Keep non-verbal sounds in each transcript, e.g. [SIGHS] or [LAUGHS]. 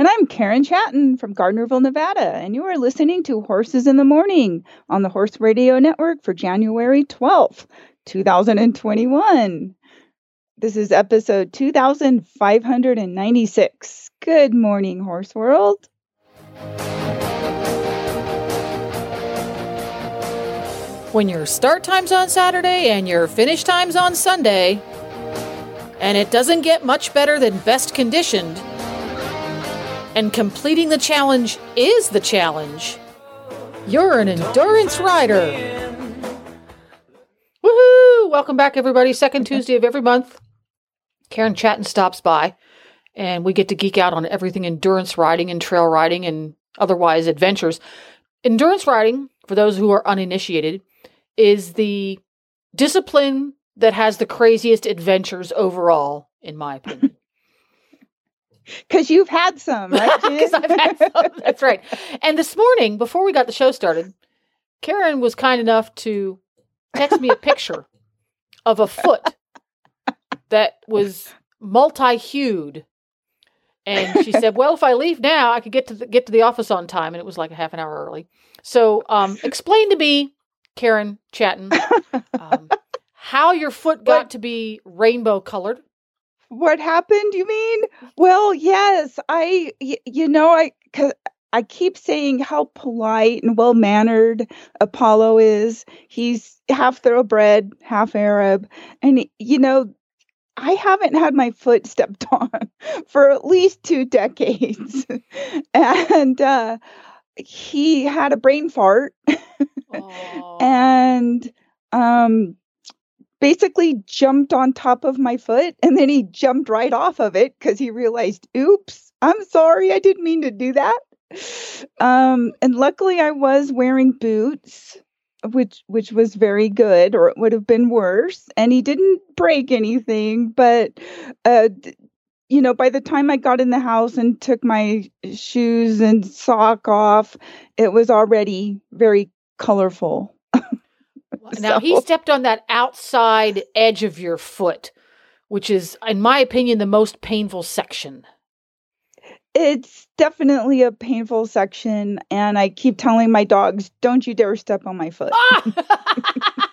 And I'm Karen Chaton from Gardnerville, Nevada, and you are listening to Horses in the Morning on the Horse Radio Network for January 12th, 2021. This is episode 2596. Good morning, Horse World. When your start time's on Saturday and your finish time's on Sunday, and it doesn't get much better than best conditioned, and completing the challenge is the challenge, you're an endurance rider. Woohoo! Welcome back, everybody. Second Tuesday of every month. Karen Chaton stops by, and we get to geek out on everything endurance riding and trail riding and otherwise adventures. Endurance riding, for those who are uninitiated, is the discipline that has the craziest adventures overall, in my opinion. Because you've had some, right? [LAUGHS] Because I've had some. That's right. And this morning, before we got the show started, Karen was kind enough to text me a picture of a foot that was multi-hued. And she said, "Well, if I leave now, I could get to the, get to the office on time." And it was like a half an hour early. So, um, explain to me, Karen Chaton, um, how your foot got to be rainbow colored. What happened you mean? Well yes i y- you know i cause i keep saying how polite and well mannered apollo is. He's half thoroughbred half arab and you know i haven't had my foot stepped [LAUGHS] on for at least two decades. [LAUGHS] And uh he had a brain fart. [LAUGHS] And um basically jumped on top of my foot and then he jumped right off of it because he realized oops i'm sorry i didn't mean to do that. Um and luckily i was wearing boots which which was very good or it would have been worse and he didn't break anything but uh you know by the time i got in the house and took my shoes and sock off it was already very colorful [LAUGHS] Now he stepped on that outside edge of your foot, which is, in my opinion, the most painful section. It's definitely a painful section, and I keep telling my dogs, "Don't you dare step on my foot." [LAUGHS] [LAUGHS]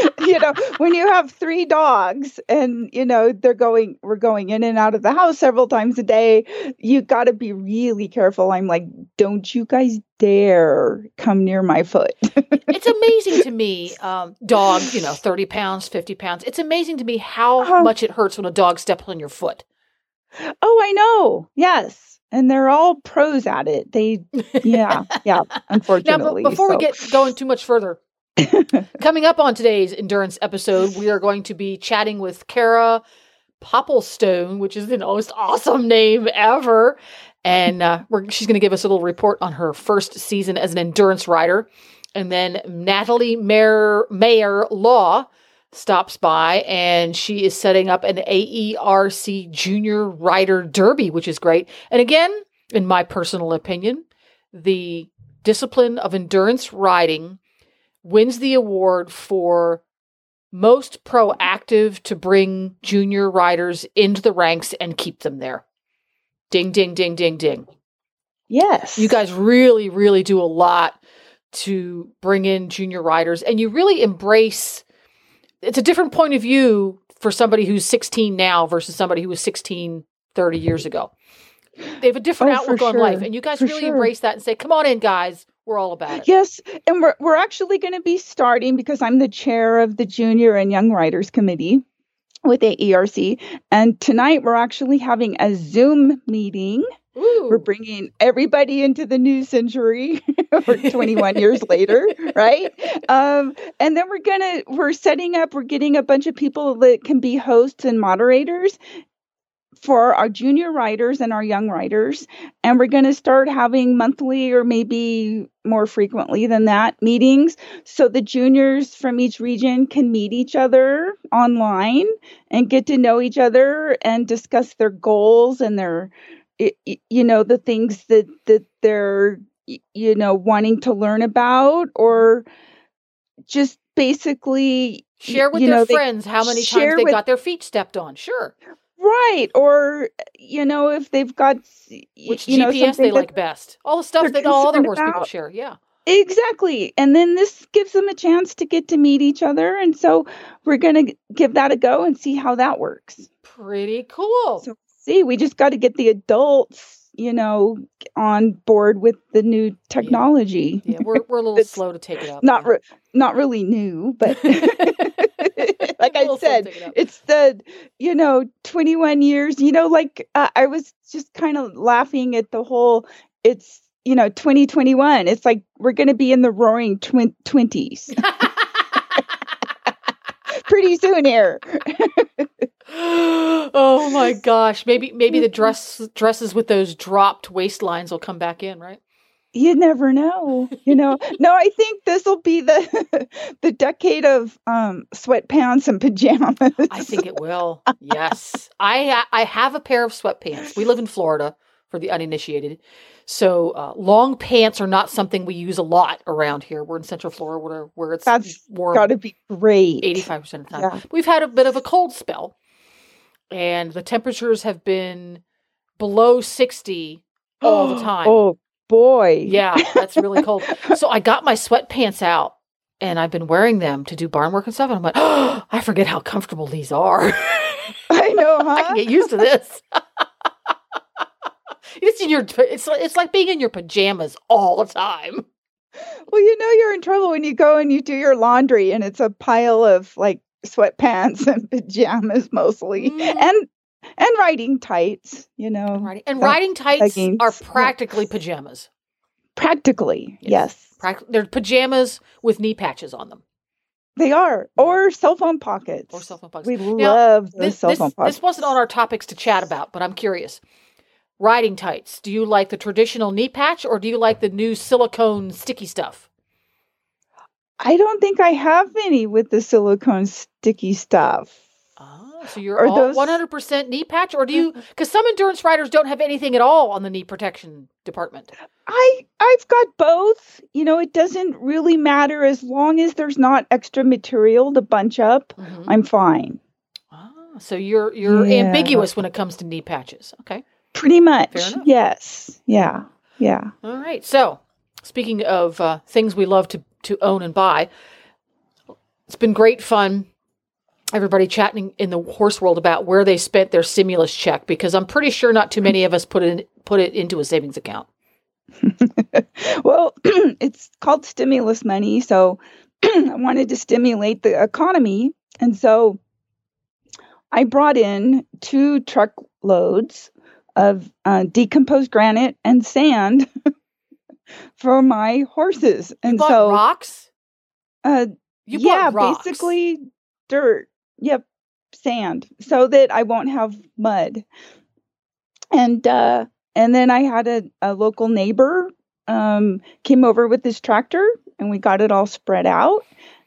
[LAUGHS] you know, when you have three dogs, and you know they're going, we're going in and out of the house several times a day. You got to be really careful. I'm like, "Don't you guys dare come near my foot." [LAUGHS] it's amazing to me, um, dog, you know, 30 pounds, 50 pounds. It's amazing to me how much it hurts when a dog steps on your foot. oh, I know. Yes. And they're all pros at it. They, [LAUGHS] yeah, yeah. Now, Unfortunately, but before we get going too much further, [LAUGHS] coming up on today's endurance episode, we are going to be chatting with Kara Popplestone, which is the most awesome name ever. And uh, she's going to give us a little report on her first season as an endurance rider. And then Natalie Mayer, Mayer Law stops by and she is setting up an AERC Junior Rider Derby, which is great. And again, in my personal opinion, the discipline of endurance riding wins the award for most proactive to bring junior riders into the ranks and keep them there. Ding, ding, ding, ding, ding. yes, You guys really, really do a lot to bring in junior riders and you really embrace it's a different point of view for somebody who's 16 now versus somebody who was 16 30 years ago. They have a different Oh, outlook on life and you guys For really sure. embrace that and say, "Come on in, guys. We're all about it." Yes, and we're we're actually going to be starting because I'm the chair of the Junior and Young Riders Committee with AERC, and tonight we're actually having a Zoom meeting. Ooh. We're bringing everybody into the new century, [LAUGHS] or 21 years later, [LAUGHS] right? Um, and then we're gonna we're setting up. We're getting a bunch of people that can be hosts and moderators for our junior riders and our young riders. And we're going to start having monthly or maybe more frequently than that meetings. So the juniors from each region can meet each other online and get to know each other and discuss their goals and their, you know, the things that, that they're, you know, wanting to learn about or just basically share with you their know, they friends how many times they with- got their feet stepped on. Sure. Right. Or, you know, if they've got, Which you know, GPS something they that- like best. All the stuff that all other horse people share. Yeah. Exactly. And then this gives them a chance to get to meet each other. And so we're going to give that a go and see how that works. Pretty cool. So, see, we just got to get the adults, you know, on board with the new technology. yeah, we're, we're a little slow to take it up. Not re- not really new, but [LAUGHS] [LAUGHS] like I little slow to said, it it's the you know 21 years you know like uh, i was just kind of laughing at the whole it's you know 2021 it's like we're going to be in the roaring twin- 20s [LAUGHS] pretty soon here. [GASPS] Oh my gosh. Maybe maybe the dress dresses with those dropped waistlines will come back in, right? You never know you know [LAUGHS] no i think this will be the [LAUGHS] the decade of um sweatpants and pajamas I think it will. [LAUGHS] Yes. I I have a pair of sweatpants. We live in Florida for the uninitiated. So uh, long pants are not something we use a lot around here. We're in Central Florida where, where it's That's warm got to be great 85% of the time. Yeah. We've had a bit of a cold spell and the temperatures have been below 60 all the [GASPS] time. oh boy Yeah, that's really cold. [LAUGHS] So I got my sweatpants out and I've been wearing them to do barn work and stuff. And I'm like, oh, [GASPS] I forget how comfortable these are. [LAUGHS] i know huh [LAUGHS] I can get used to this. it's in your it's like it's like being in your pajamas all the time. Well, you know you're in trouble when you go and you do your laundry and it's a pile of like sweatpants and pajamas mostly Mhm. and and riding tights, you know. Riding, and riding tights leggings. are practically pajamas. Practically, Yes. yes. They're pajamas with knee patches on them They are. Or cell phone pockets. or cell phone pockets. We Now, love those This, cell this, phone pockets. this wasn't on our topics to chat about, but I'm curious. Riding tights. Do you like the traditional knee patch or do you like the new silicone sticky stuff? I don't think I have any with the silicone sticky stuff. Oh, so you're all those- 100% knee patch, or do you? Because some endurance riders don't have anything at all on the knee protection department. I I've got both. You know, it doesn't really matter as long as there's not extra material to bunch up. Mhm. I'm fine. Ah, so you're you're Yeah. ambiguous when it comes to knee patches. Okay, Pretty much. Yes. Yeah. Yeah. all right. So speaking of uh, things we love to to own and buy, it's been great fun. Everybody chatting in the horse world about where they spent their stimulus check because I'm pretty sure not too many of us put it in, put it into a savings account. [LAUGHS] well, [CLEARS THROAT] it's called stimulus money. So [CLEARS THROAT] I wanted to stimulate the economy. And so I brought in two truckloads of uh, decomposed granite and sand [LAUGHS] for my horses. And so, rocks. uh, You yeah, rocks. basically dirt. Yep, sand, so that I won't have mud. And uh, and then I had a, a local neighbor um, came over with his tractor, and we got it all spread out.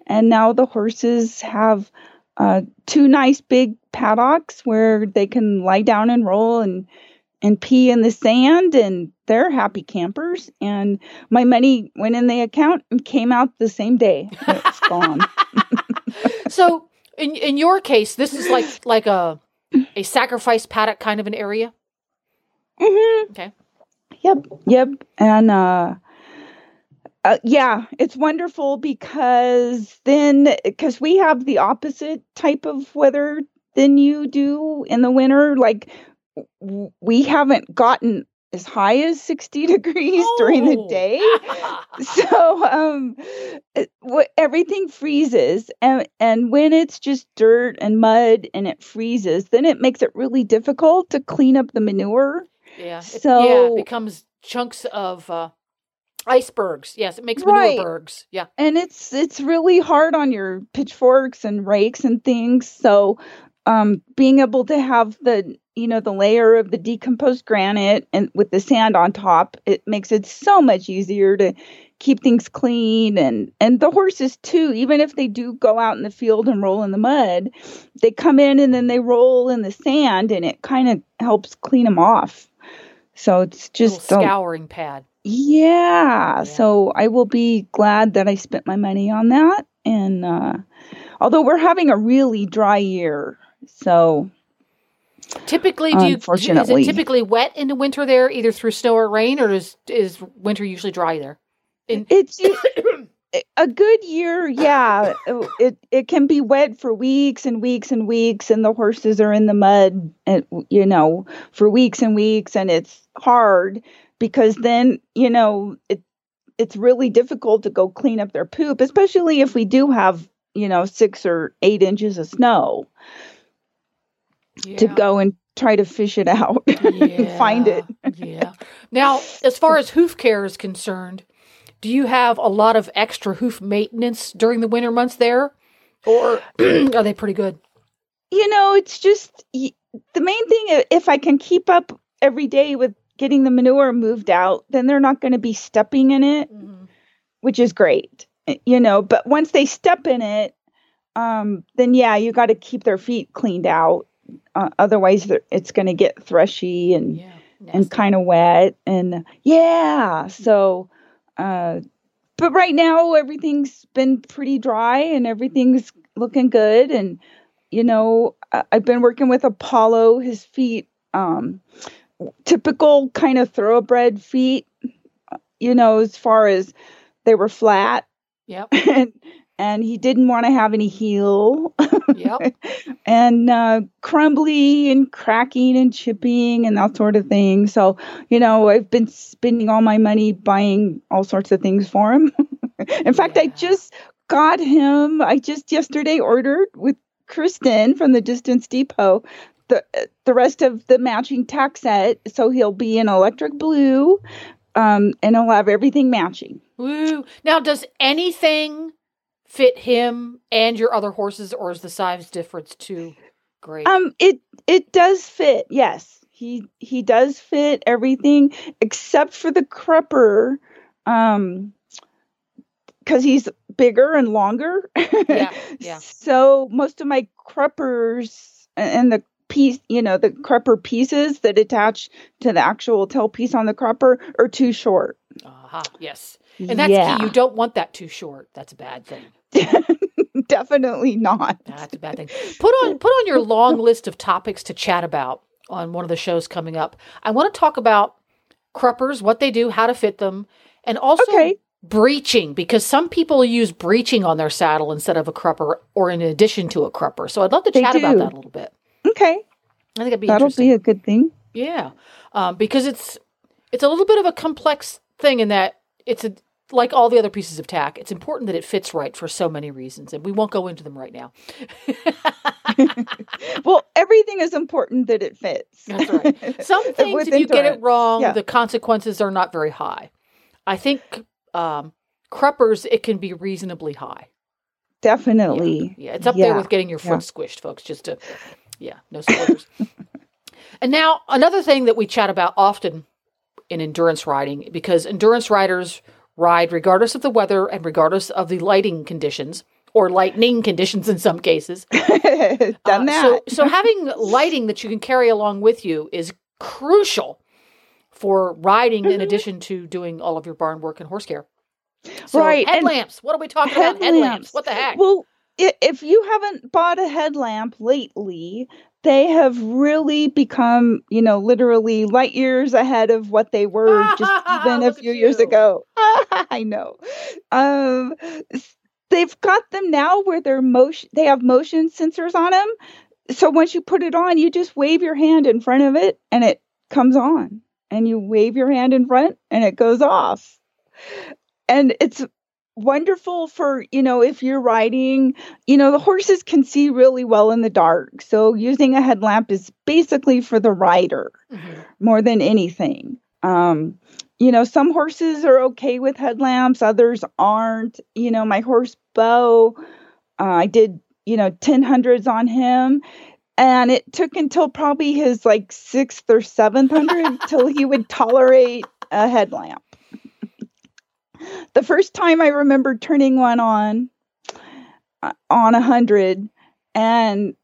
And now the horses have uh, two nice big paddocks where they can lie down and roll and and pee in the sand, and they're happy campers. And my money went in the account and came out the same day. It's gone. [LAUGHS] So in in your case, this is like [SIGHS] like a a sacrifice paddock kind of an area. hmm Okay. Yep. Yep. And uh, uh, yeah, it's wonderful because then because we have the opposite type of weather than you do in the winter. Like w- we haven't gotten as high as 60 degrees during the Oh. day. [LAUGHS] so um it- wh- everything freezes and and when it's just dirt and mud and it freezes then it makes it really difficult to clean up the manure yeah. It, yeah, So- it becomes chunks of uh, icebergs. Yes, it makes Right. manure bergs. Yeah. and it's it's really hard on your pitchforks and rakes and things so um, being able to have the you know the layer of the decomposed granite and with the sand on top it makes it so much easier to keep things clean. And and the horses too even if they do go out in the field and roll in the mud they come in and then they roll in the sand and it kind of helps clean them off. So it's just a scouring pad. Yeah, yeah, so i will be glad that i spent my money on that. And uh although we're having a really dry year so Typically, do you, is it typically wet in the winter there, either through snow or rain, or is is winter usually dry there? In- it's [COUGHS] a good year. Yeah, it it can be wet for weeks and weeks and weeks, and the horses are in the mud, and you know, for weeks and weeks, and it's hard because then you know it it's really difficult to go clean up their poop, especially if we do have you know six or eight inches of snow yeah. to go and try to fish it out [LAUGHS] yeah. find it. yeah. Now, as far as hoof care is concerned, do you have a lot of extra hoof maintenance during the winter months there? Or [CLEARS THROAT] are they pretty good? You know, it's just the main thing if I can keep up every day with getting the manure moved out, then they're not going to be stepping in it, mm-hmm. which is great. You know, but once they step in it, um, then yeah, you got to keep their feet cleaned out uh, otherwise it's going to get thrushy and yeah, and kind of wet and yeah so uh but right now everything's been pretty dry and everything's looking good and you know i've been working with apollo his feet um typical kind of thoroughbred feet you know as far as they were flat. Yep. [LAUGHS] And and he didn't want to have any heel. Yep. [LAUGHS] and uh, crumbly and cracking and chipping and that sort of thing. So, you know, I've been spending all my money buying all sorts of things for him. [LAUGHS] In fact, yeah. I just got him, I just yesterday ordered with Kristen from the Distance Depot the the rest of the matching tack set. So he'll be in electric blue, um, and he'll have everything matching. Woo! Now, does anything fit him and your other horses, or is the size difference too great? Um, it it does fit. Yes, he he does fit everything except for the crupper. Um, because he's bigger and longer. yeah, [LAUGHS] yeah. So most of my cruppers and the piece, you know, the crupper pieces that attach to the actual tail piece on the crupper are too short. Uh-huh. Yes. And that's yeah. key. You don't want that too short. That's a bad thing. [LAUGHS] Definitely not. That's a bad thing. Put on put on your long list of topics to chat about on one of the shows coming up. I want to talk about cruppers, what they do, how to fit them, and also okay. breeching because some people use breeching on their saddle instead of a crupper or in addition to a crupper. So I'd love to they chat do. about that a little bit. Okay. I think it'd be that'll be a good thing. Yeah, um, because it's it's a little bit of a complex thing in that it's a like all the other pieces of tack, it's important that it fits right for so many reasons, and we won't go into them right now. [LAUGHS] well, everything is important that it fits. That's right. Some [LAUGHS] things, if you get it wrong, yeah. the consequences are not very high. I think um, cruppers, it can be reasonably high. Definitely. Yeah, yeah. it's up yeah. there with getting your foot squished, folks. Just to, yeah, no spoilers. [LAUGHS] and now another thing that we chat about often in endurance riding, because endurance riders ride regardless of the weather and regardless of the lighting conditions or lightning conditions in some cases. [LAUGHS] Done uh, that. So, so having lighting that you can carry along with you is crucial for riding in mm-hmm. addition to doing all of your barn work and horse care. So right. Headlamps. What are we talking headlamps. about? Headlamps. What the heck? Well, if you haven't bought a headlamp lately, they have really become, you know, literally light years ahead of what they were just [LAUGHS] even a few years ago. [LAUGHS] I know. Um, they've got them now where they're motion. They have motion sensors on them. So once you put it on, you just wave your hand in front of it, and it comes on. And you wave your hand in front, and it goes off. And it's wonderful for you know if you're riding you know the horses can see really well in the dark so using a headlamp is basically for the rider mm-hmm. more than anything um you know some horses are okay with headlamps others aren't you know my horse Bo uh, i did you know 10 hundreds on him and it took until probably his like sixth or seventh hundred [LAUGHS] till he would tolerate a headlamp. The first time I remember turning one on uh, on a hundred, and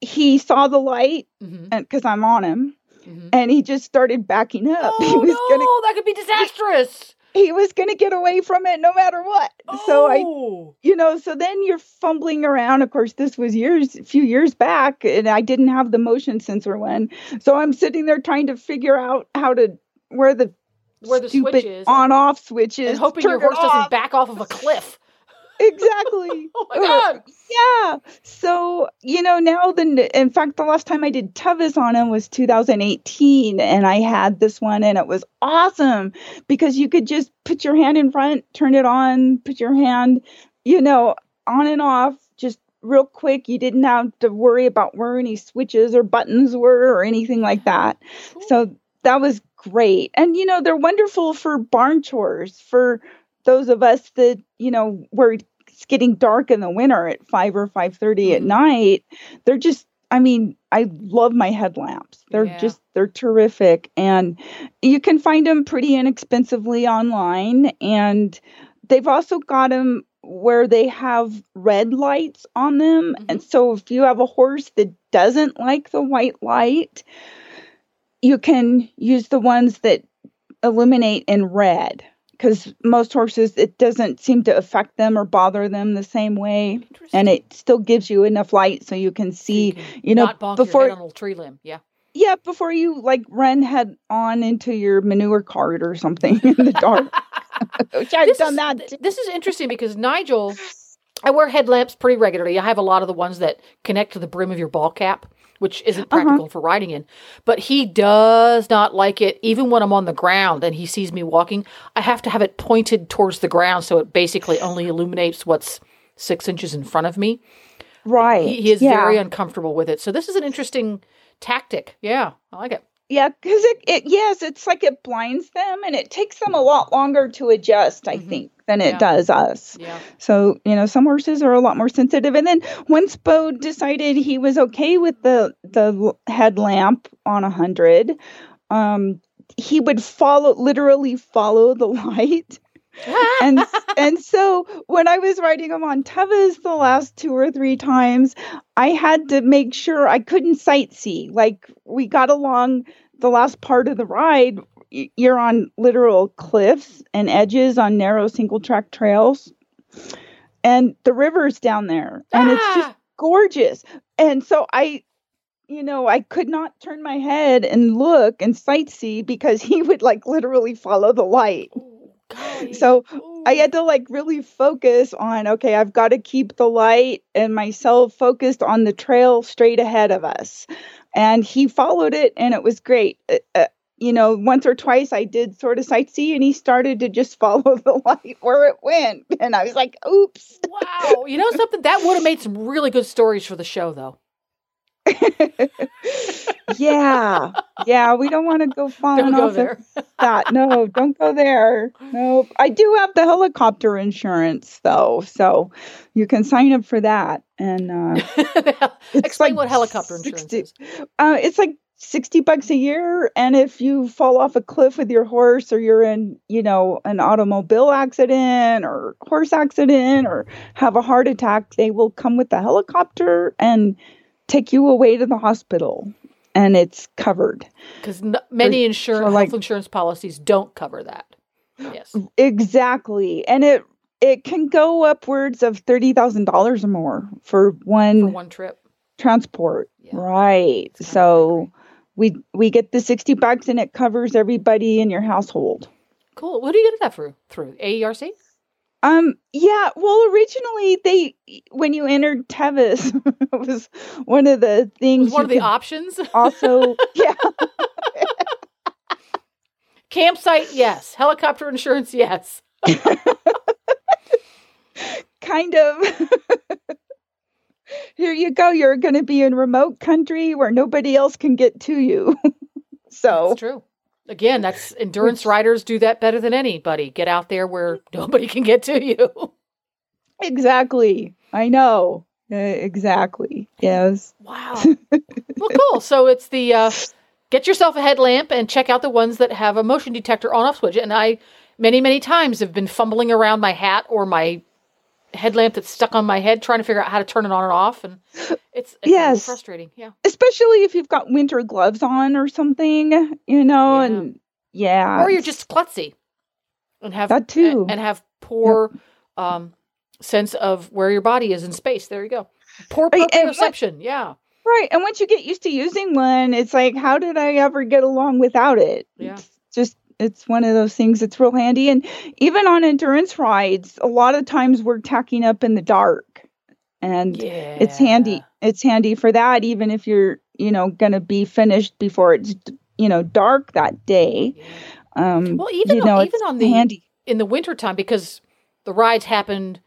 he saw the light, and because I'm on him, hmm and he just started backing up. [LAUGHS] he Oh was no, gonna that could be disastrous. he was gonna get away from it no matter what. So I Oh. you know, so then you're fumbling around. Of course, this was years, a few years back, and I didn't have the motion sensor one. So I'm sitting there trying to figure out how to where the Where the stupid switch is. on-off switches, and hoping your horse doesn't back off of a cliff. [LAUGHS] Exactly. Oh my god. yeah. So you know now the in fact the last time I did Tevis on him was 2018, and I had this one, and it was awesome because you could just put your hand in front, turn it on, put your hand, you know, on and off, just real quick. You didn't have to worry about where any switches or buttons were or anything like that. So that was great. And you know, they're wonderful for barn chores for those of us that, you know, where it's getting dark in the winter at 5 or 5:30 at Mhm. night. They're just I mean, I love my headlamps. They're Yeah. just they're terrific and you can find them pretty inexpensively online and they've also got them where they have red lights on them Mhm. and so if you have a horse that doesn't like the white light you can use the ones that illuminate in red because most horses it doesn't seem to affect them or bother them the same way and it still gives you enough light so you can see you know, not bonk before- on a tree limb. Yeah. yeah before you like run head on into your manure cart or something [LAUGHS] in the dark [LAUGHS] which i've this done is, that too. This is interesting because Nigel, I wear headlamps pretty regularly. I have a lot of the ones that connect to the brim of your ball cap, which isn't Uh-huh. practical for riding in. But he does not like it, even when I'm on the ground and he sees me walking. I have to have it pointed towards the ground so it basically only illuminates what's six inches in front of me. right He, he is yeah. very uncomfortable with it. So this is an interesting tactic. Yeah, I like it. Yeah, because it, it yes, it's like it blinds them and it takes them a lot longer to adjust, I Mhm. think, than it Yeah. does us. Yeah. So, you know, some horses are a lot more sensitive. And then once Bo decided he was okay with the the headlamp on a hundred, um, he would follow literally follow the light. [LAUGHS] and and so when I was riding him on Tevis the last two or three times, I had to make sure I couldn't sightsee. Like we got along the last part of the ride, you're on literal cliffs and edges on narrow single track trails, and the river's down there, and it's just Ah! gorgeous. And so I. You know, I could not turn my head and look and sightsee because [LAUGHS] he would like literally follow the light. Ooh. So I had to like really focus on okay, I've got to keep the light and myself focused on the trail straight ahead of us. And he followed it and it was great. Uh, uh, you know, once or twice I did sort of sightsee and he started to just [LAUGHS] follow the light where it went. And I was like, oops. Wow. You know something? That would have made some really good stories for the show, though. [LAUGHS] yeah. Yeah. We don't want to go falling Don't go off there. of [LAUGHS] that. No, don't go there. Nope. I do have the helicopter insurance though. So you can sign up for that. And uh Explain like what helicopter insurance 60 is. Uh, it's like 60 bucks a year. And if you fall off a cliff with your horse or you're in, you know, an automobile accident or horse accident or have a heart attack, they will come with the helicopter and take you away to the hospital. And it's covered. Because n- many insurance, like- health insurance policies don't cover that. Yes. Exactly. And it it can go upwards of $30,000 or more for one For one trip. transport. Yeah. Right. So we we get the 60 bucks and it covers everybody in your household. Cool. What do you get that through? Through AERC? Um yeah, well originally they when you entered Tevis [LAUGHS] it was one of the It things was one of the options. [LAUGHS] also yeah [LAUGHS] Campsite, yes. Helicopter insurance, yes. kind of Here you go. You're going to be in remote country where nobody else can get to you. [LAUGHS] so That's true. Again, that's endurance riders do that better than anybody. Get out there where [LAUGHS] nobody can get to you. Exactly. I know. Uh, exactly. Yes. Wow. well, cool. So it's the uh, get yourself a headlamp and check out the ones that have a motion detector on off switch. And I many many times have been fumbling around my hat or my headlamp that's stuck on my head trying to figure out how to turn it on and off and it's, it's Yes. frustrating yeah Especially if you've got winter gloves on or something, you know, Yeah. and yeah. or you're just klutzy and have That too. and, and have poor um, sense of where your body is in space there you go poor and what- proprioception yeah Right. And once you get used to using one, it's like, how did I ever get along without it? Yeah. It's just, it's one of those things that's real handy. And even on endurance rides, a lot of times we're tacking up in the dark. And yeah it's handy. It's handy for that, even if you're, you know, going to be finished before it's, you know, dark that day. Um, well even you on, even on the handy. in the wintertime because the rides happened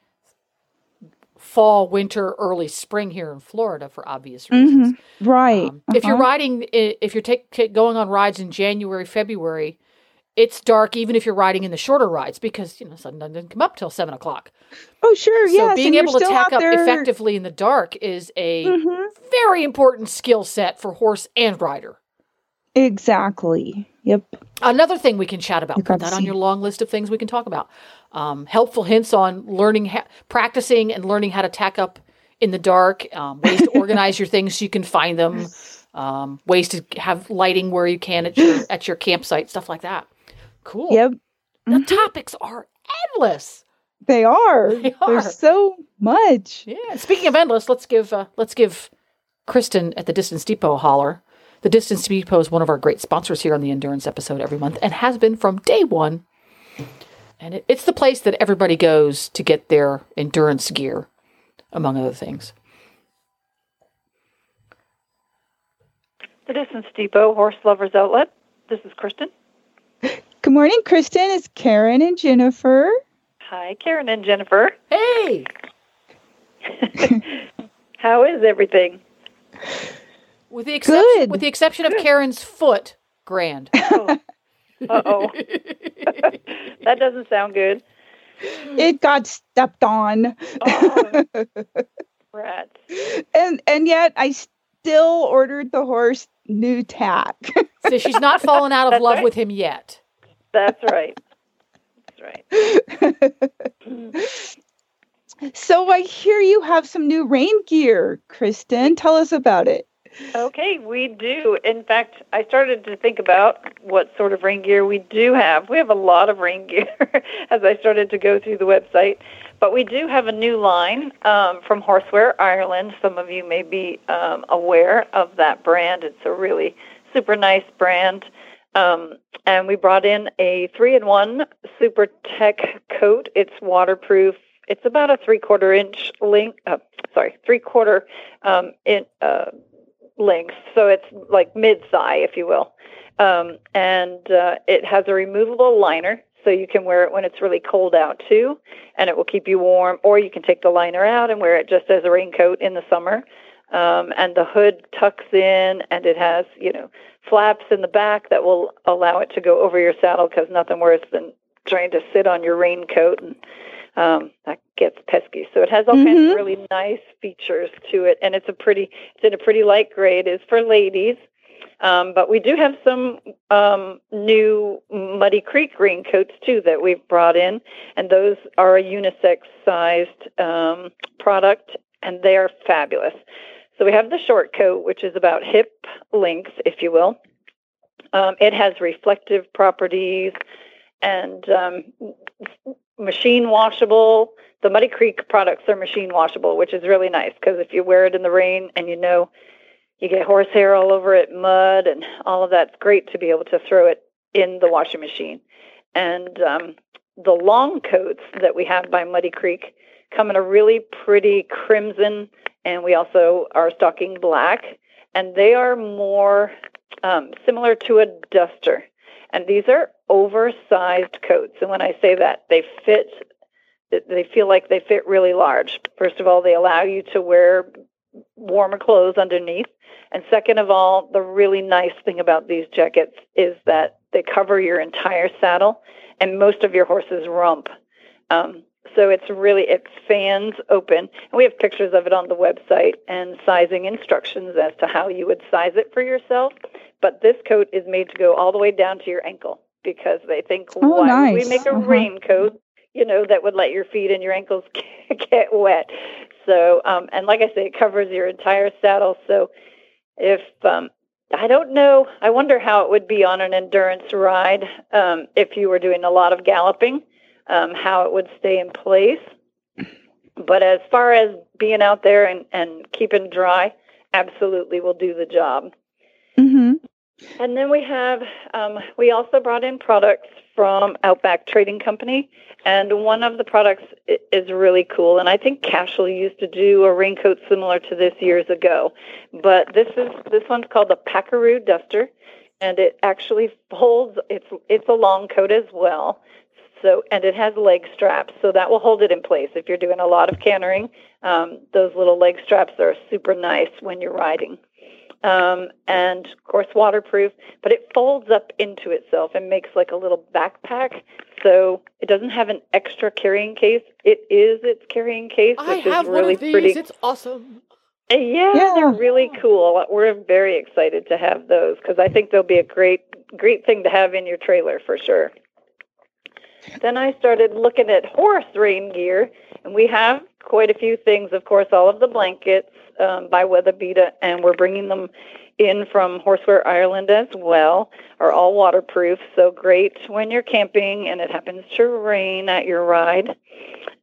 fall, winter, early spring here in Florida for obvious reasons. Right. Um, If you're uh-huh. riding, if you're take- going on rides in January, February, it's dark even if you're riding in the shorter rides because you know sun doesn't come up till seven o'clock. oh, sure. Yeah. So yes. being able to tack up there- effectively in the dark is a Mhm. very important skill set for horse and rider. Exactly. Yep. Another thing we can chat about. Put that on your long list of things we can talk about. Um, helpful hints on learning, ha- practicing, and learning how to tack up in the dark. Um, ways to organize your things so you can find them. [LAUGHS] Um, ways to have lighting where you can at your at your campsite. Stuff like that. Cool. Yep. The Mhm. topics are endless. They are. They are. There's so much. Yeah. Speaking of endless, let's give uh, let's give Kristen at the Distance Depot a holler. The Distance Depot is one of our great sponsors here on the Endurance episode every month, and has been from day one. And it, it's the place that everybody goes to get their endurance gear, among other things. The Distance Depot Horse Lovers Outlet. This is Kristen. Good morning, Kristen. It's Karen and Jennifer. Hi, Karen and Jennifer. Hey, [LAUGHS] How is everything? with the exception Good. with the exception of Karen's foot, grand. [LAUGHS] Oh, uh oh. [LAUGHS] that doesn't sound good. It got stepped on. Oh, rats. and and yet I still ordered the horse new tack. so she's not fallen out of That's love right. with him yet. That's right. That's right. [LAUGHS] so I hear you have some new rain gear, Kristen. Tell us about it. Okay, we do. In fact, I started to think about what sort of rain gear we do have. We have a lot of rain gear [LAUGHS] as I started to go through the website. But we do have a new line um, from Horseware Ireland. Some of you may be um, aware of that brand. It's a really super nice brand. Um, and we brought in a three in one super tech coat. It's waterproof. It's about a three quarter inch length. Uh, sorry, three quarter um, in, uh, length, so it's like mid thigh, if you will. Um, and uh, it has a removable liner, so you can wear it when it's really cold out too, and it will keep you warm. Or you can take the liner out and wear it just as a raincoat in the summer. Um, and the hood tucks in, and it has you know flaps in the back that will allow it to go over your saddle because nothing worse than trying to sit on your raincoat and um, that gets pesky. So it has all kinds Mhm. of really nice features to it, and it's a pretty it's in a pretty light gray. It is for ladies. Um, but we do have some um, new Muddy Creek raincoats too that we've brought in, and those are a unisex sized um, product, and they are fabulous. So we have the short coat, which is about hip length, if you will. Um, it has reflective properties and um, machine washable. The Muddy Creek products are machine washable, which is really nice because if you wear it in the rain and you know you get horsehair all over it, mud, and all of that's great to be able to throw it in the washing machine. And um, the long coats that we have by Muddy Creek come in a really pretty crimson, and we also are stocking black, and they are more um, similar to a duster. And these are oversized coats. And when I say that, they fit, they feel like they fit really large. First of all, they allow you to wear warmer clothes underneath. And second of all, the really nice thing about these jackets is that they cover your entire saddle and most of your horse's rump. Um, so it's really it fans open, and we have pictures of it on the website and sizing instructions as to how you would size it for yourself. But this coat is made to go all the way down to your ankle because they think, Oh, why would we make a Uh-huh. raincoat? You know that would let your feet and your ankles [LAUGHS] get wet. So, um, and like I say, it covers your entire saddle. So, if um, I don't know, I wonder how it would be on an endurance ride um, if you were doing a lot of galloping, um, how it would stay in place. But as far as being out there and, and keeping dry, absolutely will do the job. hmm And then we have, um, we also brought in products from Outback Trading Company, and one of the products is really cool. And I think Cashel used to do a raincoat similar to this years ago, but this is this one's called the Pak-A-Roo Duster, and it actually folds. It's it's a long coat as well. So and it has leg straps, so that will hold it in place if you're doing a lot of cantering. Um, those little leg straps are super nice when you're riding um, and of course waterproof, but it folds up into itself and makes like a little backpack. So it doesn't have an extra carrying case. It is its carrying case, I which have is really of these. pretty. It's awesome. Uh, Yeah, Yeah. they're really cool. We're very excited to have those because I think they'll be a great, great thing to have in your trailer for sure. Then I started looking at horse rain gear, and we have quite a few things. Of course, all of the blankets um, by Weatherbeeta, and we're bringing them in from Horseware Ireland as well, are all waterproof. So great when you're camping and it happens to rain at your ride,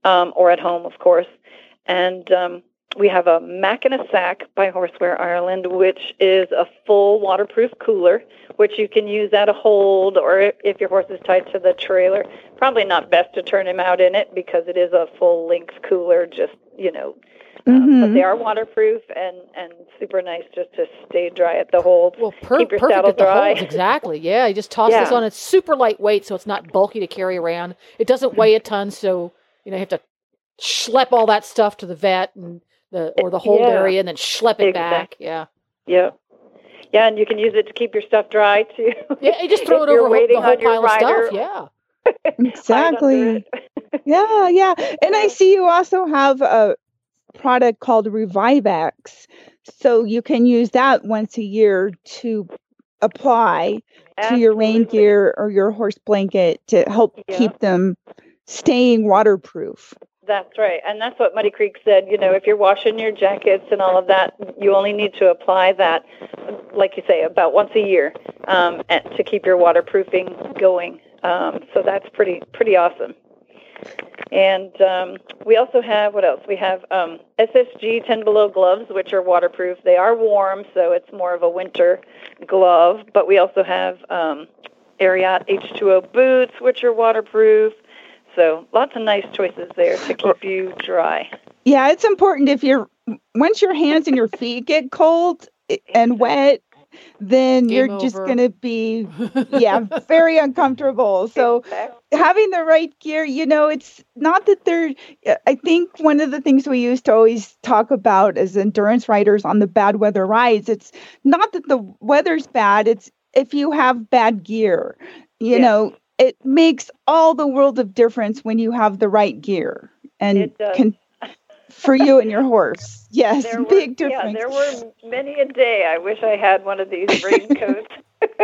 um, or at home, of course. And um, we have a Mac in a Sack by Horseware Ireland, which is a full waterproof cooler, which you can use at a hold or if your horse is tied to the trailer. Probably not best to turn him out in it because it is a full length cooler, just, you know. Um, but Mhm. they are waterproof and, and super nice just to stay dry at the hold. Well, per- Keep your perfect saddle at the dry. holds. Exactly. Yeah, you just toss this on. It's super lightweight, so it's not bulky to carry around. It doesn't weigh a ton, so you know you have to schlep all that stuff to the vet and the eh, or the hold Yeah. area, and then schlep it back. Yeah. Yeah. Yeah, and you can use it to keep your stuff dry too. Yeah, you just throw it [LAUGHS] over ho- waiting the whole on your pile of stuff. Yeah. [LAUGHS] Exactly. [LAUGHS] Yeah, yeah. And I see you also have a product called Revivex. So you can use that once a year to apply to your rain gear or your horse blanket to help Yeah. keep them staying waterproof. That's right. And that's what Muddy Creek said. You know, if you're washing your jackets and all of that, you only need to apply that, like you say, about once a year um, to keep your waterproofing going. Um, so that's pretty pretty awesome. And um, we also have what else? We have um, SSG 10 below gloves, which are waterproof. They are warm, so it's more of a winter glove. But we also have um, Ariat H2O boots, which are waterproof. So lots of nice choices there to keep you dry. Yeah, it's important if you're once your hands and your feet get cold and wet, then Game you're just going to be yeah, very uncomfortable. [LAUGHS] So Exactly. having the right gear, you know, it's not that they're. Uh, I think one of the things we used to always talk about as endurance riders on the bad weather rides, it's not that the weather's bad. It's if you have bad gear, you Yeah. know, it makes all the world of difference when you have the right gear and It does. can for you and your horse. [LAUGHS] Yes, There were, big yeah, difference. there were many a day. I wish I had one of these raincoats [LAUGHS] [LAUGHS]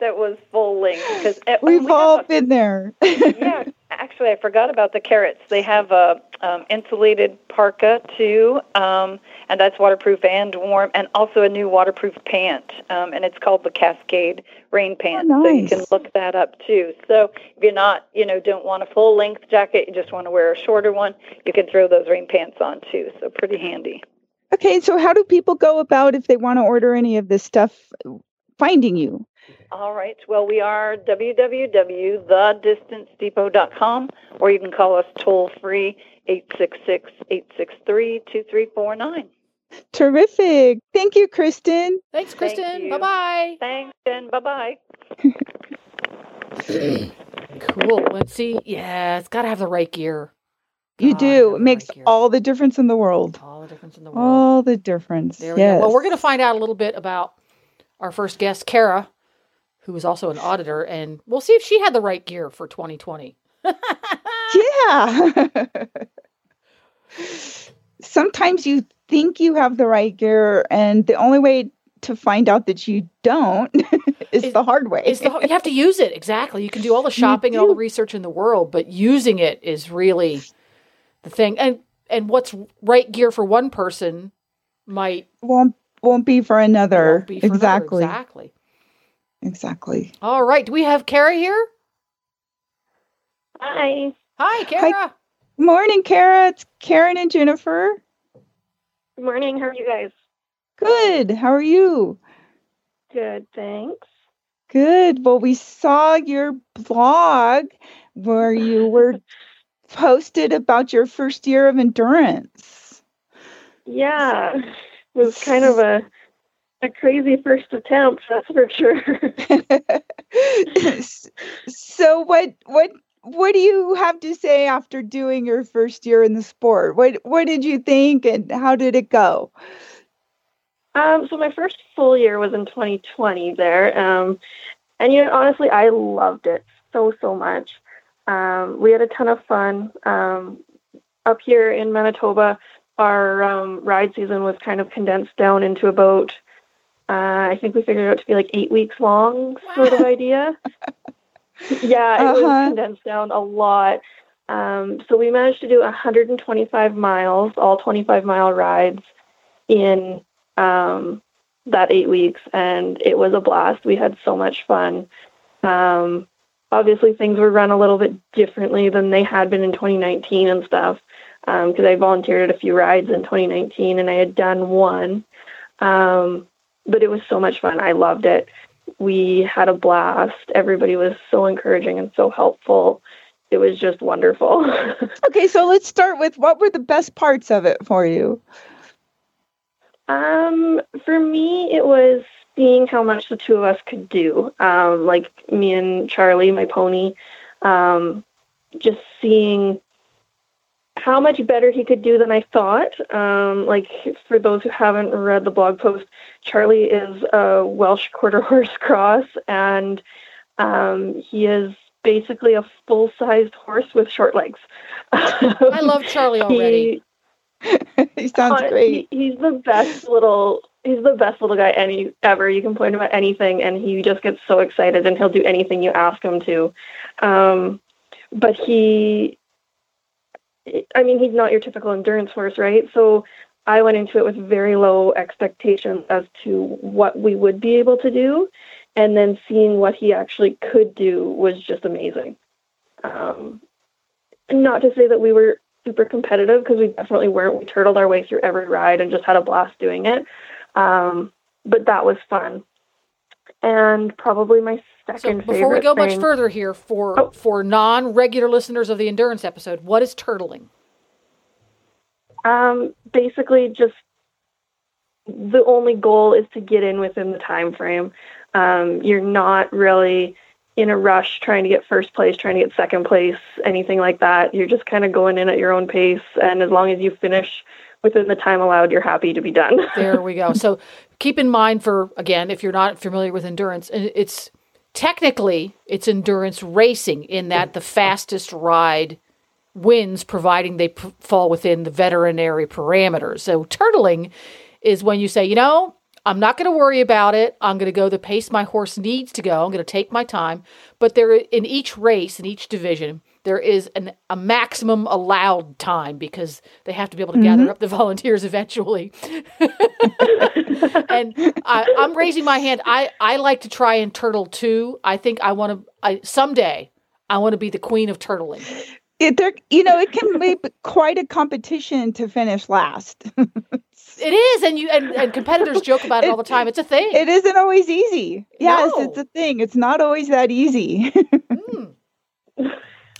that was full length because eh, We've we all a- been there. yeah, actually, I forgot about the Kerrits. They have a um, insulated parka too, um, and that's waterproof and warm, and also a new waterproof pant, um, and it's called the Cascade Rain Pant. So you can look that up too. So if you're not, you know, don't want a full length jacket, you just want to wear a shorter one, you can throw those rain pants on too. So pretty handy. okay, so how do people go about if they want to order any of this stuff? Finding you. All right. Well, we are www.thedistancedepot.com, or you can call us toll free 866 863 2349. Terrific. Thank you, Kristen. Thanks, Kristen. you. Bye bye. Thanks, and bye bye. Cool. Let's see. Yeah, it's got to have the right gear. You Gotta do. the It makes right all the difference in the world. all the difference in the world. All the difference. There we yes. go. Well, we're going to find out a little bit about our first guest, Kara, who is also an auditor, and we'll see if she had the right gear for 2020. [LAUGHS] yeah. Sometimes you think you have the right gear, and the only way to find out that you don't [LAUGHS] is, Is- the hard way. The, you have to use it exactly. You can do all the shopping and all the research in the world, but using it is really the thing. And and what's right gear for one person might won't won't be for another. won't be for another. exactly. Exactly. Exactly. All right. Do we have Kara here? Hi. Hi, Kara. Morning, Kara. It's Karen and Jennifer. Good morning. How are you guys? Good. How are you? Good, thanks. Good. Well, we saw your blog where you were [LAUGHS] posted about your first year of endurance. Yeah, it was kind of a a crazy first attempt, that's for sure. [LAUGHS] so what what what do you have to say after doing your first year in the sport? What what did you think and how did it go? Um, so my first full year was in 2020 there, um, and you know honestly, I loved it so so much. Um, we had a ton of fun um, up here in Manitoba. Our um, ride season was kind of condensed down into about, uh, I think we figured it out to be like eight weeks long, sort of idea. [LAUGHS] yeah, it was Uh-huh. condensed down a lot. Um, so we managed to do 125 miles, all 25 mile rides in um, that eight weeks, and it was a blast. We had so much fun. Um, obviously, things were run a little bit differently than they had been in 2019 and stuff, because I volunteered at a few rides in 2019 and I had done one. Um, but it was so much fun. I loved it. We had a blast. Everybody was so encouraging and so helpful. It was just wonderful. [LAUGHS] Okay, so let's start with what were the best parts of it for you? Um, for me, it was seeing how much the two of us could do. Um, like me and Charlie, my pony, um, just seeing how much better he could do than I thought. Um, like for those who haven't read the blog post, Charlie is a Welsh quarter [LAUGHS] horse cross, and um, he is basically a full-sized horse with short legs. I love Charlie [LAUGHS] already. [LAUGHS] he sounds Uh, great. He, he's the best little. He's the best little guy any ever. You can point him at anything, and he just gets so excited, and he'll do anything you ask him to. Um, but he, I mean, he's not your typical endurance horse, right? So I went into it with very low expectations as to what we would be able to do, and then seeing what he actually could do was just amazing. Um, not to say that we were super competitive because we definitely weren't. We turtled our way through every ride and just had a blast doing it. Um, but that was fun. And probably my second. So before we go much further here, for Oh. for non regular listeners of the endurance episode, what is turtling? Um, basically, just the only goal is to get in within the time frame. Um, you're not really in a rush trying to get first place, trying to get second place, anything like that. You're just kind of going in at your own pace, and as long as you finish within the time allowed, you're happy to be done. [LAUGHS] There we go. So keep in mind for again, if you're not familiar with endurance, it's technically it's endurance racing in that the fastest ride wins, providing they p- fall within the veterinary parameters. So turtling is when you say, you know, I'm not going to worry about it. I'm going to go the pace my horse needs to go. I'm going to take my time. But there, in each race, in each division, there is an, a maximum allowed time because they have to be able to gather mm-hmm. up the volunteers eventually. [LAUGHS] and I, I'm raising my hand. I, I like to try and turtle too. I think I want to. I someday I want to be the queen of turtling. It, there, you know, it can be quite a competition to finish last. [LAUGHS] It is, and you and, and competitors joke about it all the time. It's a thing. it isn't always easy. Yes, No. it's a thing. It's not always that easy. [LAUGHS] Hmm.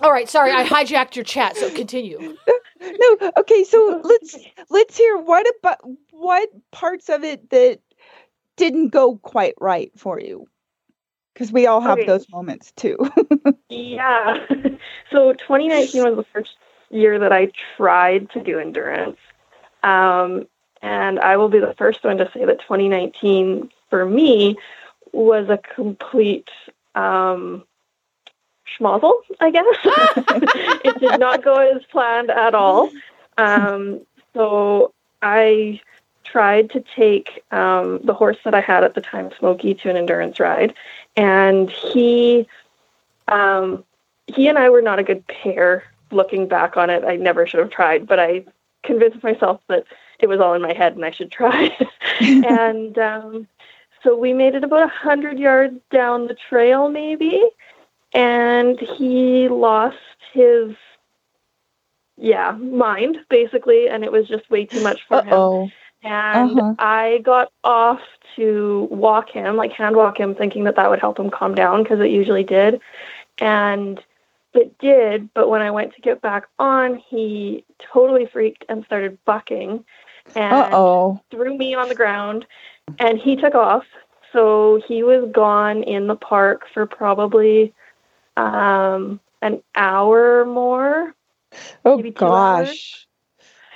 All right, sorry, I hijacked your chat. So continue. [LAUGHS] no, okay, so let's let's hear what about what parts of it that didn't go quite right for you. Because we all have Okay. those moments too. [LAUGHS] Yeah. [LAUGHS] So 2019 was the first year that I tried to do endurance. Um, and I will be the first one to say that 2019 for me was a complete um, schmozzle, I guess. [LAUGHS] it did not go as planned at all. Um, so I tried to take um, the horse that I had at the time, Smokey, to an endurance ride, and he um, he and I were not a good pair. Looking back on it, I never should have tried, but I convinced myself that it was all in my head and I should try. [LAUGHS] and um, so we made it about a hundred yards down the trail, maybe, and he lost his yeah mind basically, and it was just way too much for Uh-oh. him. And Uh-huh. I got off to walk him, like hand walk him, thinking that that would help him calm down because it usually did. And it did, but when I went to get back on, he totally freaked and started bucking and Uh oh. threw me on the ground and he took off. So he was gone in the park for probably um, an hour or more. Oh gosh.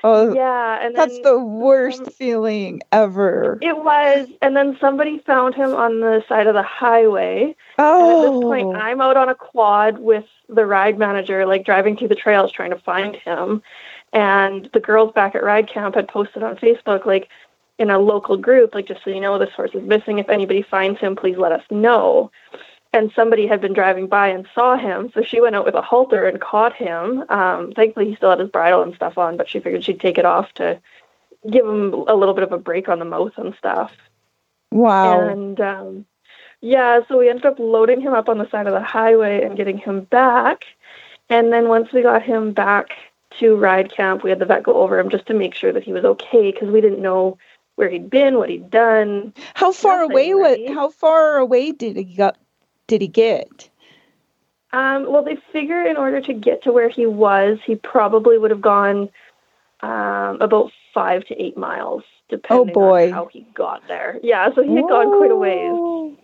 Oh, Yeah, and that's then the worst um, feeling ever. it was. And then somebody found him on the side of the highway. And at Oh. this point, I'm out on a quad with the ride manager, like driving through the trails trying to find him. And the girls back at Ride Camp had posted on Facebook, like in a local group, like just so you know, this horse is missing. If anybody finds him, please let us know. And somebody had been driving by and saw him, so she went out with a halter and caught him. Um, thankfully, he still had his bridle and stuff on, but she figured she'd take it off to give him a little bit of a break on the mouth and stuff. wow. And um, yeah, so we ended up loading him up on the side of the highway and getting him back. And then once we got him back to ride camp, we had the vet go over him just to make sure that he was okay because we didn't know where he'd been, what he'd done. how far nothing, away was right? how far away did he go did he get? Um, well, they figure in order to get to where he was, he probably would have gone um, about five to eight miles, depending boy. on how he got there. Yeah, so he had gone quite a ways.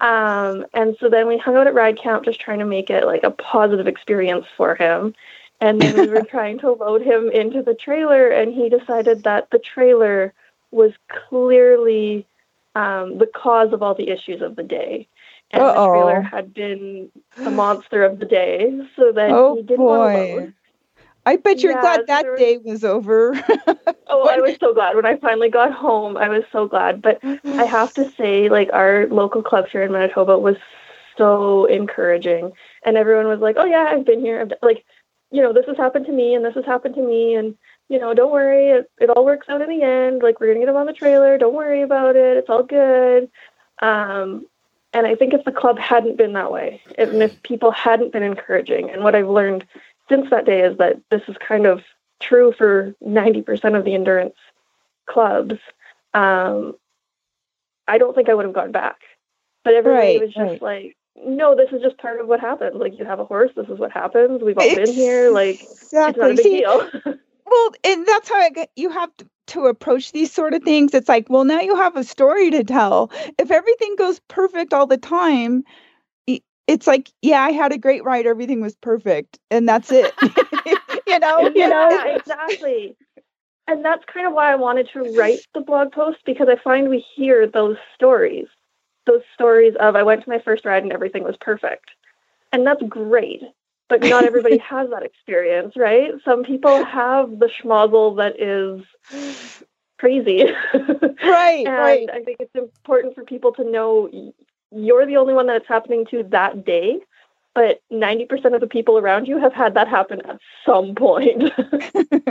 Um, and so then we hung out at ride camp just trying to make it like a positive experience for him. And then we were [LAUGHS] trying to load him into the trailer, and he decided that the trailer was clearly um, the cause of all the issues of the day. And Uh-oh. the trailer had been the monster of the day, so that Oh, he didn't want to boy. load. I bet you're Yeah, glad that was- day was over. [LAUGHS] Oh, I was so glad when I finally got home. I was so glad. But I have to say, like, our local club here in Manitoba was so encouraging. And everyone was like, oh, yeah, I've been here. I've d-" like, you know, this has happened to me and this has happened to me. And, you know, don't worry. It, it all works out in the end. Like, we're going to get him on the trailer. Don't worry about it. It's all good. Um, and I think if the club hadn't been that way, and if people hadn't been encouraging, and what I've learned since that day is that this is kind of true for 90% of the endurance clubs, um, I don't think I would have gone back. But everybody Right, was just right. like, no, this is just part of what happens. Like, you have a horse, this is what happens. We've all been here. Like, it's not a big See, deal. [LAUGHS] well, and that's how I get, you have to, to approach these sort of things. It's like, well, now you have a story to tell. If everything goes perfect all the time, it's like, yeah, I had a great ride. Everything was perfect, and that's it. [LAUGHS] [LAUGHS] you know, you know. yeah, [LAUGHS] exactly. And that's kind of why I wanted to write the blog post because I find we hear those stories, those stories of I went to my first ride and everything was perfect. And that's great. But not everybody [LAUGHS] has that experience, right? Some people have the schmozzle that is crazy. [LAUGHS] Right, and right. I think it's important for people to know you're the only one that it's happening to that day, but 90% of the people around you have had that happen at some point.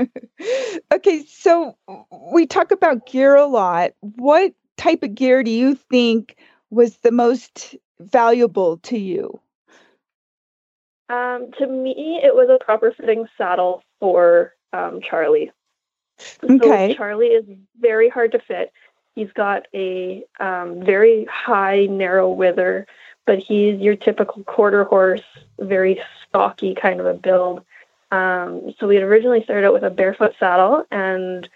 [LAUGHS] okay, so we talk about gear a lot. What type of gear do you think was the most valuable to you? Um, to me, it was a proper fitting saddle for um, Charlie. Okay. So Charlie is very hard to fit. He's got a um, very high, narrow wither, but he's your typical quarter horse, very stocky kind of a build. Um, so we had originally started out with a barefoot saddle, and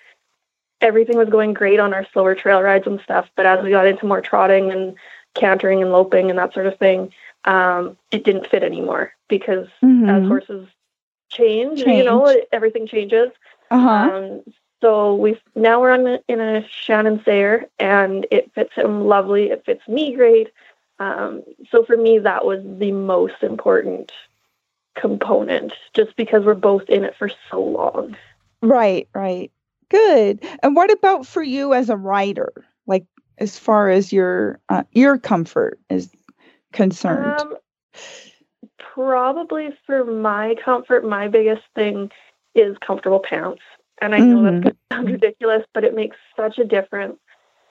everything was going great on our slower trail rides and stuff. But as we got into more trotting and cantering and loping and that sort of thing, um, it didn't fit anymore because as Mhm. horses change, you know, Change. everything changes. Uh-huh. Um, so we've now we're on a, in a Sharon Saare, and it fits him lovely. It fits me great. Um, so for me, that was the most important component, just because we're both in it for so long. Right, right. Good. And what about for you as a writer? Like as far as your uh, your comfort is concerned? Um, probably for my comfort, my biggest thing is comfortable pants. And I know Mhm. that's going to sound ridiculous, but it makes such a difference,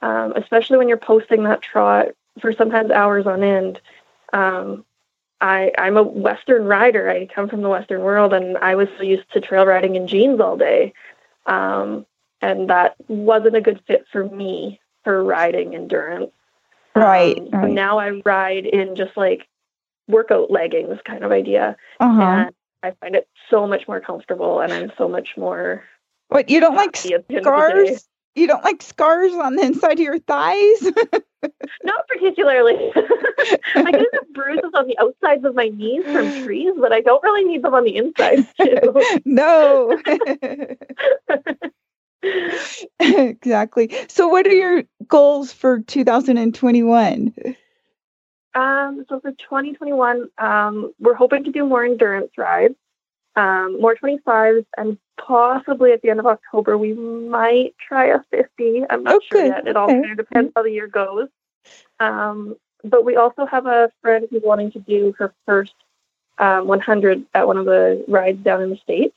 um, especially when you're posting that trot for sometimes hours on end. Um, I, I'm a Western rider. I come from the Western world, and I was so used to trail riding in jeans all day. Um, and that wasn't a good fit for me for riding endurance. Right, Um, so right. now I ride in just like workout leggings kind of idea. Uh-huh. And I find it so much more comfortable and I'm so much more What you don't like happy at the end of the day. scars? You don't like scars on the inside of your thighs? [LAUGHS] Not particularly. [LAUGHS] I get enough bruises on the outsides of my knees from [GASPS] trees, but I don't really need them on the inside too. [LAUGHS] no. [LAUGHS] exactly. So what are your goals for 2021? Um, so for 2021, um, we're hoping to do more endurance rides, um, more 25s, and possibly at the end of October, we might try a 50. I'm not Oh, sure yet. It all Okay. kind of depends how the year goes. Um, but we also have a friend who's wanting to do her first um, 100 at one of the rides down in the States.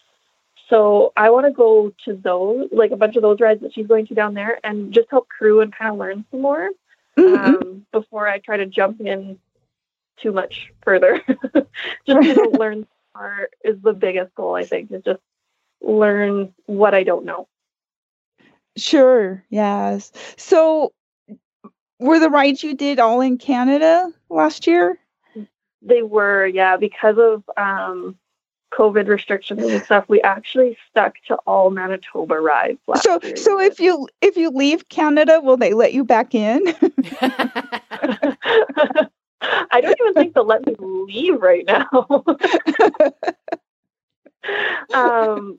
So I want to go to those, like a bunch of those rides that she's going to down there, and just help crew and kind of learn some more Mhm. um, before I try to jump in too much further. [LAUGHS] just to learn [LAUGHS] more is the biggest goal, I think, is just learn what I don't know. Sure. Yes. So were the rides you did all in Canada last year? They were, yeah, because of um, COVID restrictions and stuff, we actually stuck to all Manitoba rides last So year. so if you if you leave Canada, will they let you back in? [LAUGHS] I don't even think they'll let me leave right now. [LAUGHS] um,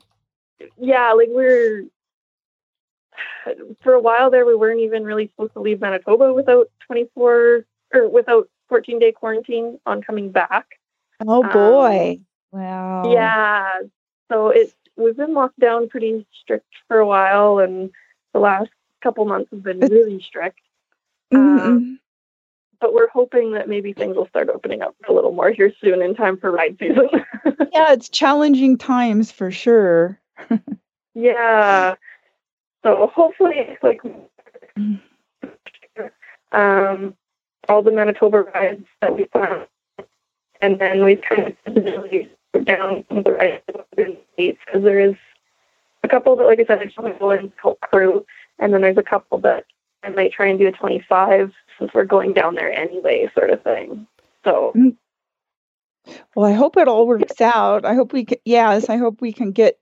yeah, like we're for a while there, we weren't even really supposed to leave Manitoba without 24 or without 14 day quarantine on coming back. oh Um, boy. Wow. Yeah, so it we've been locked down pretty strict for a while, and the last couple months have been really strict. [LAUGHS] Mhm. But we're hoping that maybe things will start opening up a little more here soon in time for ride season. [LAUGHS] yeah, it's challenging times for sure. [LAUGHS] yeah. So hopefully, like, um, all the Manitoba rides that we found, and then we've kind of down the right states because there is a couple that, like I said, I just want to go and help crew, and then there's a couple that I might try and do a 25 since we're going down there anyway, sort of thing. So mm. Well, I hope it all works out. I hope we can, yes, I hope we can get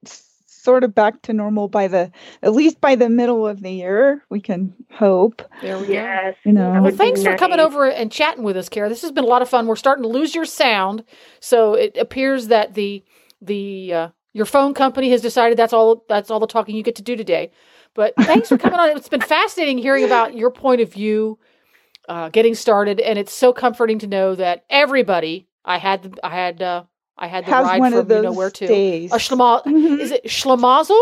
sort of back to normal by the at least by the middle of the year. We can hope. there we go. yes, You know. Well, Well, would be thanks for coming over and chatting with us, Kara. This has been a lot of fun. We're starting to lose your sound, so it appears that the the uh, your phone company has decided that's all that's all the talking you get to do today. But [LAUGHS] thanks for coming on. It's been fascinating hearing about your point of view, uh, getting started, and it's so comforting to know that everybody. I had I had uh, I had the Has ride one from of those you know where to days. a schlema- Mhm. Is it schlemazel?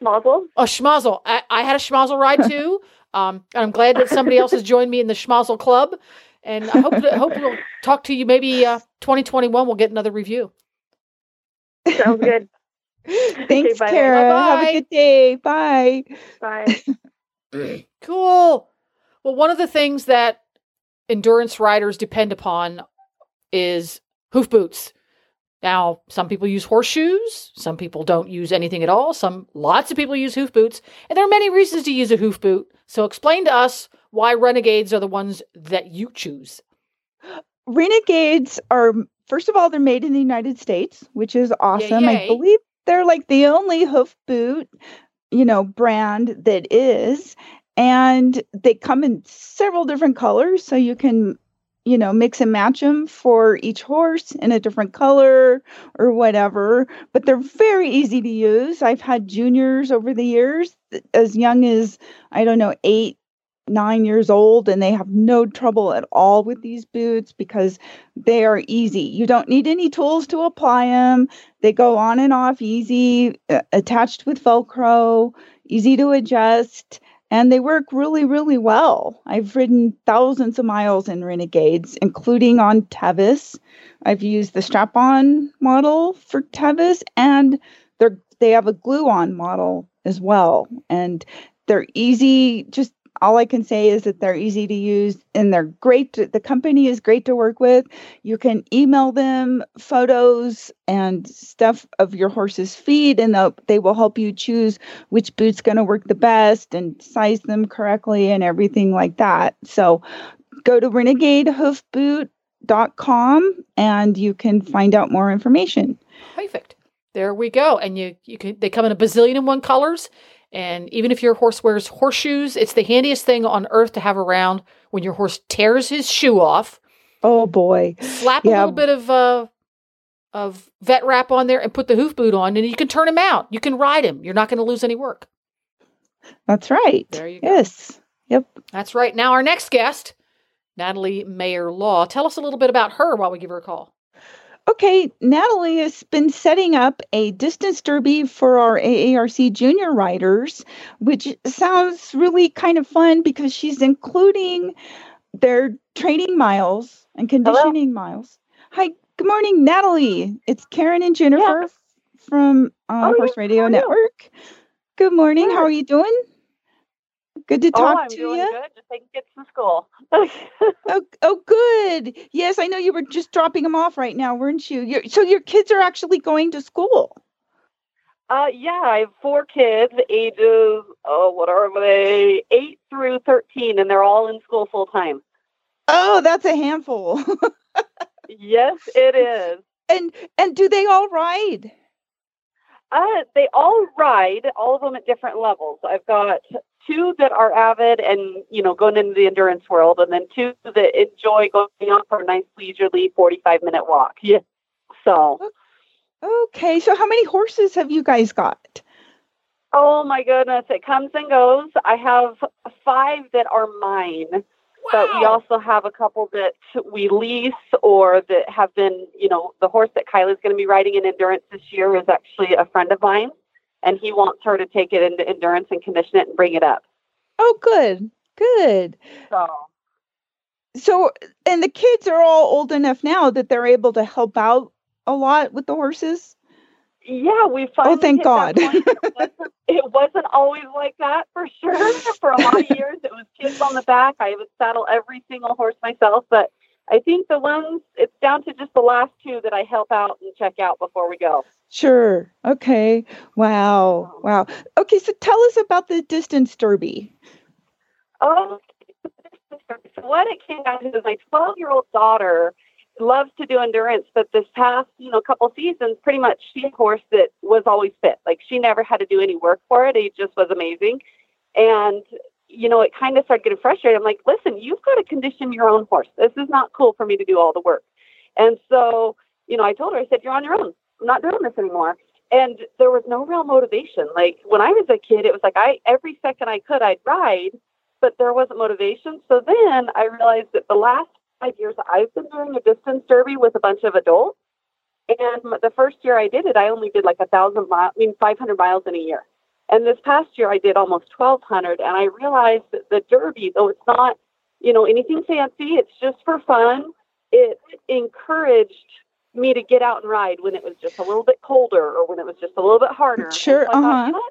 Schmazel. A schmozzle. I, I had a schmazel ride too. [LAUGHS] Um, and I'm glad that somebody else has joined me in the schmazel club. And I hope to, hope we'll talk to you maybe uh, 2021. We'll get another review. Sounds good. [LAUGHS] Thanks, bye. Kara. Have Bye-bye. a good day. Bye. Bye. [LAUGHS] Cool. Well, one of the things that endurance riders depend upon is hoof boots. Now, some people use horseshoes, some people don't use anything at all, some lots of people use hoof boots, and there are many reasons to use a hoof boot. So explain to us why renegades are the ones that you choose. Renegades are first of all they're made in the United States, which is awesome. I yay. believe they're like the only hoof boot, you know, brand that is. And they come in several different colors, so you can, you know, mix and match them for each horse in a different color or whatever. But they're very easy to use. I've had juniors over the years, as young as I don't know, eight nine years old and they have no trouble at all with these boots because they are easy. You don't need any tools to apply them. They go on and off easy, attached with Velcro, easy to adjust, and they work really, really well. I've ridden thousands of miles in Renegades, including on Tevis. I've used the strap on model for Tevis, and they're, they have a glue on model as well. And they're easy, just all I can say is that they're easy to use and they're great. To, the company is great to work with. You can email them photos and stuff of your horse's feet, and they will help you choose which boot's going to work the best and size them correctly and everything like that. So go to renegadehoofboot.com and you can find out more information. Perfect. There we go. And you you can they come in a bazillion and one colors and even if your horse wears horseshoes, it's the handiest thing on earth to have around when your horse tears his shoe off. Oh boy. Slap yeah. a little bit of uh of vet wrap on there and put the hoof boot on and you can turn him out. You can ride him. You're not going to lose any work. That's right. There you go. Yes. Yep. That's right. Now our next guest, Natalie Mayer Law. Tell us a little bit about her while we give her a call. Okay, Natalie has been setting up a distance derby for our AERC junior riders, which sounds really kind of fun because she's including their training miles and conditioning Hello? miles. Hi, good morning, Natalie. It's Karen and Jennifer yeah. from uh, oh, Horse yeah. Radio Network. Good morning. How are you doing? Good to talk oh, I'm to you. Good. Just taking kids to school. [LAUGHS] oh, oh, good. Yes, I know you were just dropping them off right now, weren't you? You're, so your kids are actually going to school. Uh, yeah, I have four kids, ages oh, what are they? Eight through thirteen, and they're all in school full time. Oh, that's a handful. yes, it [LAUGHS] is. And and do they all ride? Uh, they all ride, all of them at different levels. I've got two that are avid and you know going into the endurance world, and then two that enjoy going on for a nice leisurely forty-five minute walk. [LAUGHS] Yeah. So. Okay, so how many horses have you guys got? Oh my goodness, it comes and goes. I have five that are mine, wow. but we also have a couple that we lease or that have been, you know, the horse that Kylie's going to be riding in endurance this year is actually a friend of mine and he wants her to take it into endurance and condition it and bring it up. Oh, good, good. So, so, and the kids are all old enough now that they're able to help out a lot with the horses. Yeah, we oh, finally. Oh, thank God. it, [LAUGHS] wasn't, it wasn't always like that for sure. [LAUGHS] For a lot of years, it was kids on the back. I would saddle every single horse myself, but I think the ones it's down to just the last two that I help out and check out before we go. Sure. Okay. Wow. Wow. Okay. So tell us about the distance derby. Oh, so what it came down to is my 12 year old daughter loves to do endurance, but this past, you know, couple seasons, pretty much she had a horse that was always fit. Like she never had to do any work for it. It just was amazing. And, you know, it kind of started getting frustrated. I'm like, listen, you've got to condition your own horse. This is not cool for me to do all the work. And so, you know, I told her, I said, you're on your own. I'm not doing this anymore. And there was no real motivation. Like when I was a kid, it was like I every second I could I'd ride, but there wasn't motivation. So then I realized that the last five years I've been doing a distance derby with a bunch of adults. And the first year I did it, I only did like a thousand miles, I mean, 500 miles in a year. And this past year I did almost 1200. And I realized that the derby, though it's not, you know, anything fancy, it's just for fun. It encouraged me to get out and ride when it was just a little bit colder or when it was just a little bit harder. Sure. So uh huh. You know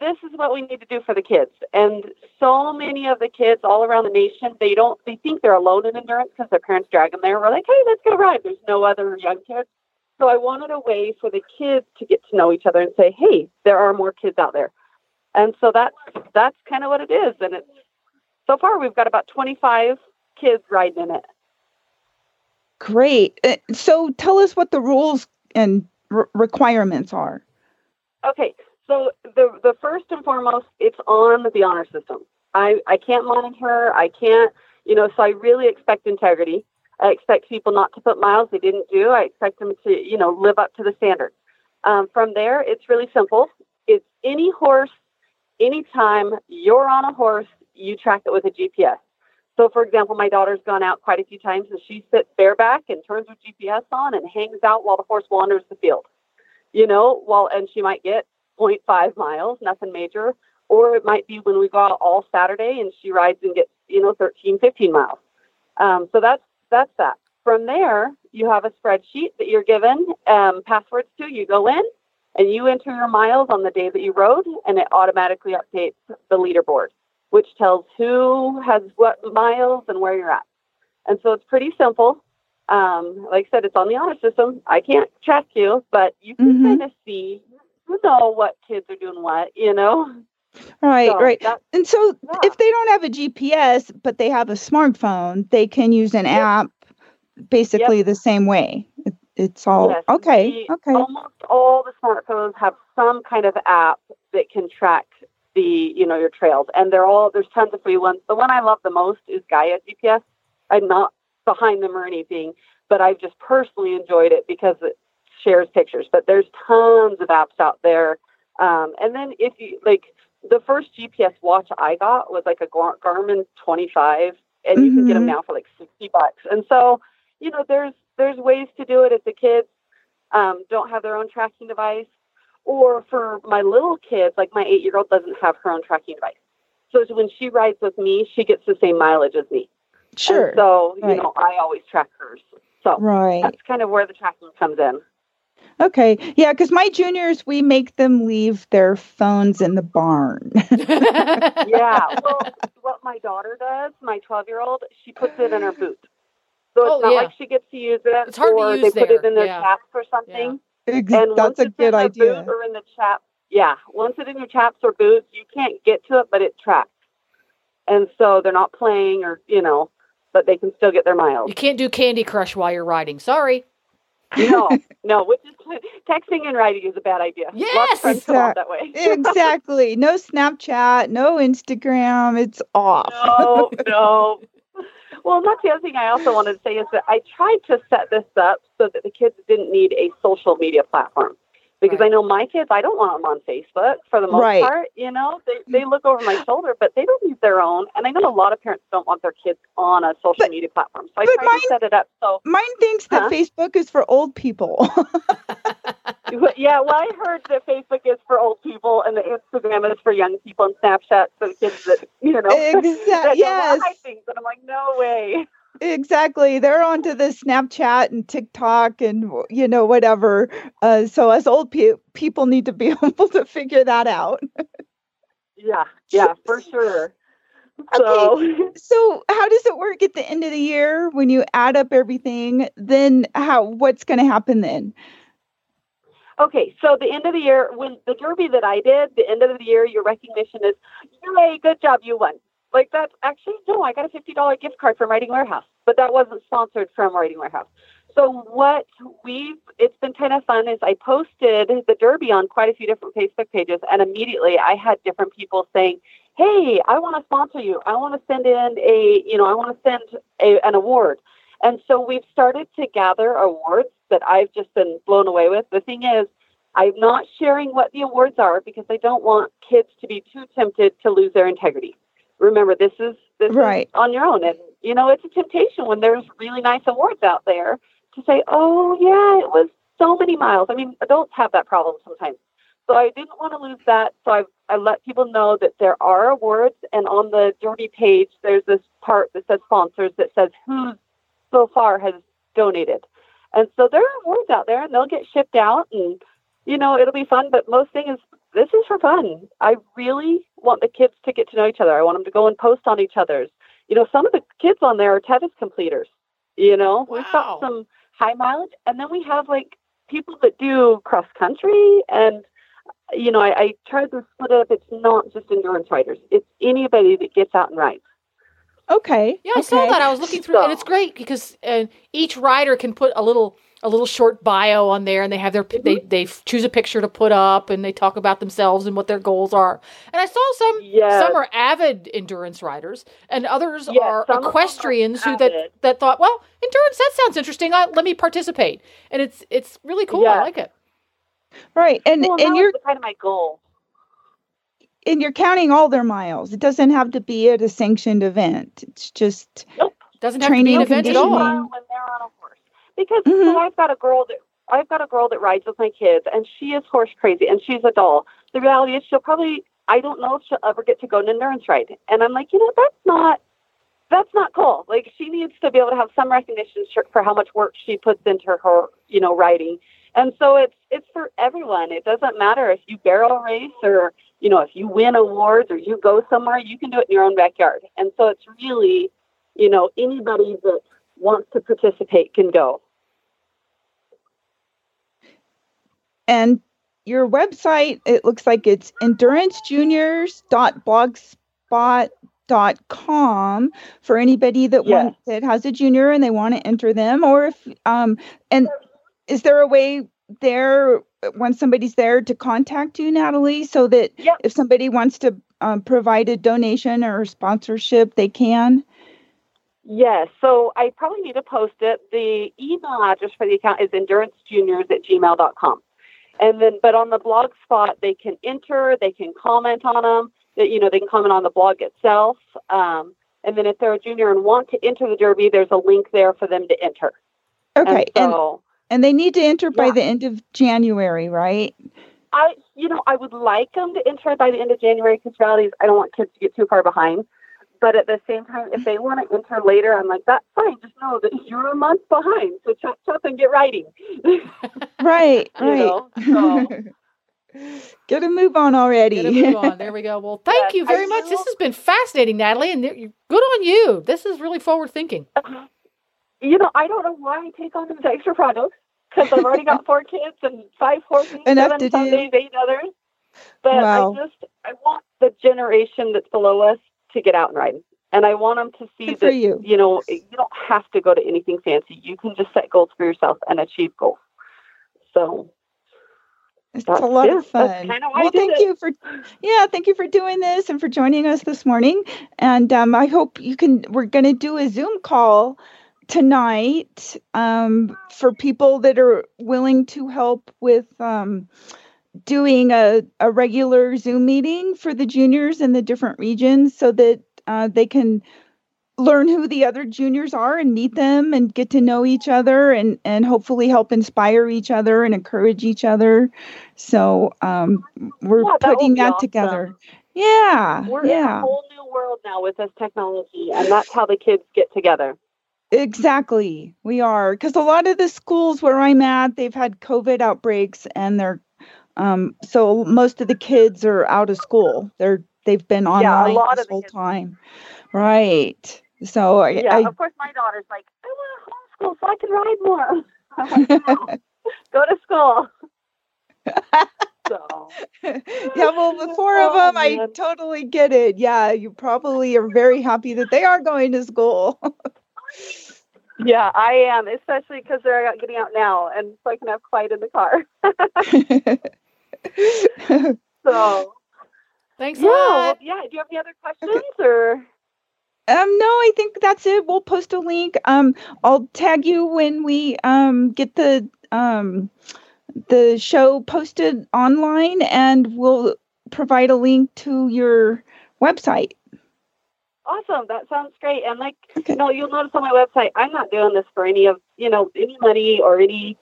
this is what we need to do for the kids. And so many of the kids all around the nation, they don't, they think they're alone in endurance because their parents drag them there. We're like, hey, let's go ride. There's no other young kids. So I wanted a way for the kids to get to know each other and say, hey, there are more kids out there. And so that's that's kind of what it is. And it's so far we've got about 25 kids riding in it. Great. Uh, so tell us what the rules and requirements are. Okay. So the the first and foremost, it's on the honor system. I I can't monitor. I can't. You know. So I really expect integrity. I expect people not to put miles they didn't do. I expect them to you know live up to the standards. Um, from there, it's really simple. It's any horse, anytime you're on a horse, you track it with a GPS. So, for example, my daughter's gone out quite a few times and she sits bareback and turns her GPS on and hangs out while the horse wanders the field. You know, while and she might get 0.5 miles, nothing major, or it might be when we go out all Saturday and she rides and gets you know 13, 15 miles. Um, so that's that's that. From there, you have a spreadsheet that you're given um, passwords to. You go in and you enter your miles on the day that you rode, and it automatically updates the leaderboard, which tells who has what miles and where you're at. And so it's pretty simple. Um, like I said, it's on the honor system. I can't track you, but you can Mhm. kind of see, you know what kids are doing what, you know? Right, So right. And so Yeah. if they don't have a GPS, but they have a smartphone, they can use an app basically the same way. It, it's all Yes, okay. the- Okay. Almost all the smartphones have some kind of app that can track the, you know, your trails, and they're all there's tons of free ones. The one I love the most is Gaia GPS. I'm not behind them or anything, but I've just personally enjoyed it because it shares pictures. But there's tons of apps out there. Um, and then if you like, the first GPS watch I got was like a Gar- Garmin 25, and you can get them Mhm. now for like 60 bucks. And so, you know, there's there's ways to do it if the kids um, don't have their own tracking device, or for my little kids, like my eight year old doesn't have her own tracking device. So when she rides with me, she gets the same mileage as me. And Sure. so you Right. know, I always track hers. So Right. that's kind of where the tracking comes in. Okay. Yeah, because my juniors, we make them leave their phones in the barn. [LAUGHS] yeah. Well, what my daughter does, my 12 year old, she puts it in her boot. So it's Oh, not yeah. like she gets to use it, It's hard to use they put it in their yeah. chaps or something. Ex- And once That's a it's good in idea. boot or in the chap, yeah, once it's in your chaps or boots, you can't get to it, but it tracks. And so they're not playing or you know, but they can still get their miles. you can't do Candy Crush while you're riding. Sorry. no, [LAUGHS] no, which is texting and writing is a bad idea. Lots Yes! of friends come that way. [LAUGHS] exactly. No Snapchat, no Instagram. It's off. no, no. [LAUGHS] Well, that's the other thing I also wanted to say is that I tried to set this up so that the kids didn't need a social media platform. Because Right. I know my kids, I don't want them on Facebook for the most Right. part. You know, they, they look over my shoulder, but they don't need their own. And I know a lot of parents don't want their kids on a social But- media platform. So I tried mine- to set it up so Mine thinks that Facebook is for old people. [LAUGHS] [LAUGHS] yeah, well, I heard that Facebook is for old people and that Instagram is for young people and Snapchat for the kids that you know Exact- [LAUGHS] that don't yes. hide things. And I'm like, no way. exactly. They're onto the Snapchat and TikTok and you know whatever. Uh, so us old pe- people need to be [LAUGHS] able to figure that out. Yeah, yeah, for [LAUGHS] sure. So So how does it work at the end of the year when you add up everything? Then how? What's going to happen then? Okay, so the end of the year when the derby that I did, the end of the year, your recognition is, yay, good job, you won. Like that's actually no, I got a fifty dollar gift card from Riding Warehouse, but that wasn't sponsored from Riding Warehouse. So what we've it's been kind of fun is I posted the derby on quite a few different Facebook pages, and immediately I had different people saying, "Hey, I want to sponsor you. I want to send in a you know I want to send a, an award." And so we've started to gather awards that I've just been blown away with. The thing is, I'm not sharing what the awards are because I don't want kids to be too tempted to lose their integrity. Remember, this is this Right. is on your own, and you know it's a temptation when there's really nice awards out there to say, "Oh yeah, it was so many miles." I mean, adults have that problem sometimes. So I didn't want to lose that. So I I let people know that there are awards, and on the Derby page, there's this part that says sponsors that says who so far has donated. And so there are awards out there, and they'll get shipped out, and you know it'll be fun. But most thing is, this is for fun. I really want the kids to get to know each other. I want them to go and post on each other's. You know, some of the kids on there are Tevis completers. You know, we've got some high mileage, and then we have like people that do cross country and you know, I, I tried to split it up. It's not just endurance riders. It's anybody that gets out and rides. Okay. Yeah, I saw that. I was looking through, and it's great because uh, each rider can put a little a little short bio on there, and they have their pi- they they choose a picture to put up, and they talk about themselves and what their goals are. And I saw some Yes. some are avid endurance riders, and others Yes, are some of them are equestrians who that that thought, well, endurance that sounds interesting. I, let me participate, and it's it's really cool. I like it. Right. And well, and you're kind of my goal. And you're counting all their miles. It doesn't have to be at a sanctioned event. It's just Doesn't have to be an Training event at all. when they're on a horse. Because Mhm. so I've got a girl that I've got a girl that rides with my kids, and she is horse crazy, and she's a doll. The reality is, she'll probably I don't know if she'll ever get to go on an endurance ride, and I'm like, you know, that's not that's not cool. Like she needs to be able to have some recognition for how much work she puts into her, you know, riding. And so it's it's for everyone. It doesn't matter if you barrel race or you know if you win awards or you go somewhere, you can do it in your own backyard. And so it's really, you know, anybody that wants to participate can go. and your website it looks like it's endurancejuniors.blogspot.com for anybody that Yes. wants that has a junior and they want to enter them or if um and is there a way there when somebody's there to contact you natalie so that Yep. if somebody wants to um, provide a donation or sponsorship they can Yes. So I probably need to post it. The email address for the account is endurancejuniors at gmail.com. And then, but on the blog spot, they can enter, they can comment on them, that, you know, they can comment on the blog itself. Um, and then if they're a junior and want to enter the Derby, there's a link there for them to enter. okay And so and they need to enter by Yeah. the end of january right I, you know, I would like them to enter by the end of January because reality is I don't want kids to get too far behind. But at the same time, if they want to enter later, I'm like, that's fine. Just know that you're a month behind. So chop, chop, and get writing. [LAUGHS] right [LAUGHS] right know, so- [LAUGHS] Get a move on already. Get a move on. There we go. Well, thank Yes, you very I much. do. This has been fascinating, Natalie, and good on you. This is really forward thinking. Uh-huh. you know, I don't know why I take on these extra projects because I've already got four kids and five horses, Enough seven do. eight others. But Wow. I just, I want the generation that's below us to get out and ride. And I want them to see Good that, you. you know, you don't have to go to anything fancy. You can just set goals for yourself and achieve goals. So, It's That's- a lot yeah, of fun. Well, thank it. you for yeah, thank you for doing this and for joining us this morning. And um, I hope you can. We're going to do a Zoom call tonight um, for people that are willing to help with um, doing a, a regular Zoom meeting for the juniors in the different regions, so that uh, they can learn who the other juniors are and meet them and get to know each other and and hopefully help inspire each other and encourage each other so um we're Yeah, that putting that awesome. together yeah we're in a whole new world now with this technology, and that's how the kids get together. Exactly we are because a lot of the schools where i'm at they've had covid outbreaks and they're um so most of the kids are out of school they're they've been online Yeah, a lot this of the whole kids. time right so I, Yeah, I of course, my daughter's like, I want to homeschool so I can ride more. [LAUGHS] Like, "No, [LAUGHS] go to school. [LAUGHS] so, yeah, well, the four of Oh, them, I totally get it. Yeah, you probably are very happy that they are going to school. Yeah, I am, especially because they're getting out now, and so I can have quiet in the car. [LAUGHS] So, Thanks a yeah, well, lot. yeah. Do you have any other questions or? Um, no, I think that's it. We'll post a link. Um, I'll tag you when we um get the um the show posted online, and we'll provide a link to your website. Awesome. That sounds great. And like, Okay. you know, you'll notice on my website, I'm not doing this for any of, you know, any money or any,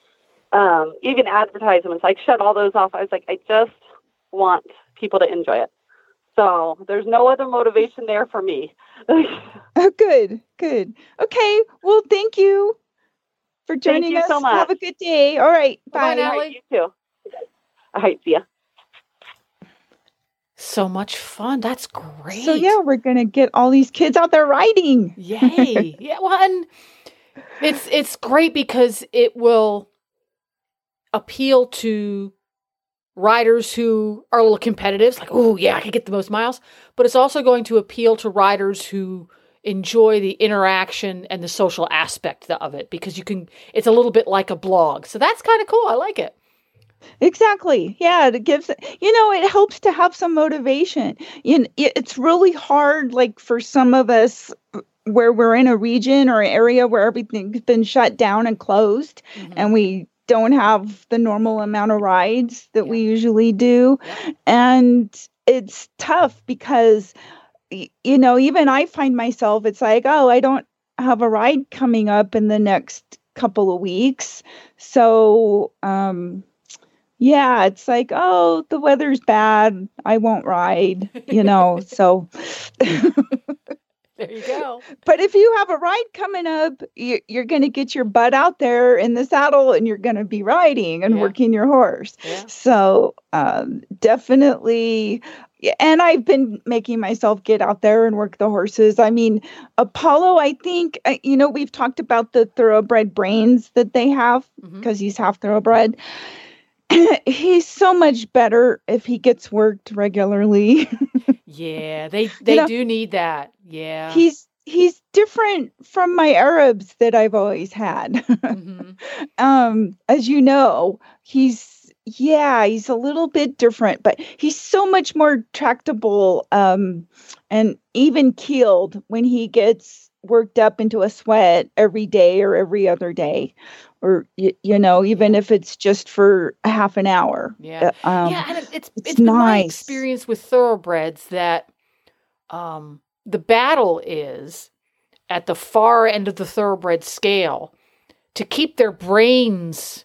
um, even advertisements. I shut all those off. I was like, I just want people to enjoy it. So there's no other motivation there for me. [LAUGHS] Oh, good, good. Okay. Well, thank you for joining you us. so Have a good day. All right. Bye-bye Bye. Allie. right, you too. All right. See ya. So much fun. That's great. So yeah, we're gonna get all these kids out there riding. Yay. [LAUGHS] yeah. Well, and it's it's great because it will appeal to riders who are a little competitive. It's like, oh yeah, I can get the most miles. But it's also going to appeal to riders who enjoy the interaction and the social aspect of it because you can it's a little bit like a blog. So that's kind of cool. I like it. Exactly. Yeah, it gives you know it helps to have some motivation. You kn- it- it's really hard, like for some of us, where we're in a region or an area where everything's been shut down and closed, Mhm. and we don't have the normal amount of rides that we usually do, Yeah. and it's tough because you know even i find myself it's like oh i don't have a ride coming up in the next couple of weeks so um yeah it's like oh the weather's bad i won't ride you know [LAUGHS] so There you go. but if you have a ride coming up you, you're going to get your butt out there in the saddle and you're going to be riding and Yeah. working your horse Yeah. so um, definitely, and I've been making myself get out there and work the horses. I mean, Apollo, I think, uh, you know, we've talked about the thoroughbred brains that they have because he's half thoroughbred. [CLEARS THROAT] he's so much better if he gets worked regularly. [LAUGHS] Yeah, they they know, do need that. Yeah. he's he's different from my Arabs that I've always had. Mhm. [LAUGHS] um as you know he's yeah he's a little bit different but he's so much more tractable um and even keeled when he gets worked up into a sweat every day or every other day or y- you know even if it's just for half an hour Yeah. Uh, um, yeah, and it, it's it's it's been my experience with thoroughbreds that um the battle is at the far end of the thoroughbred scale to keep their brains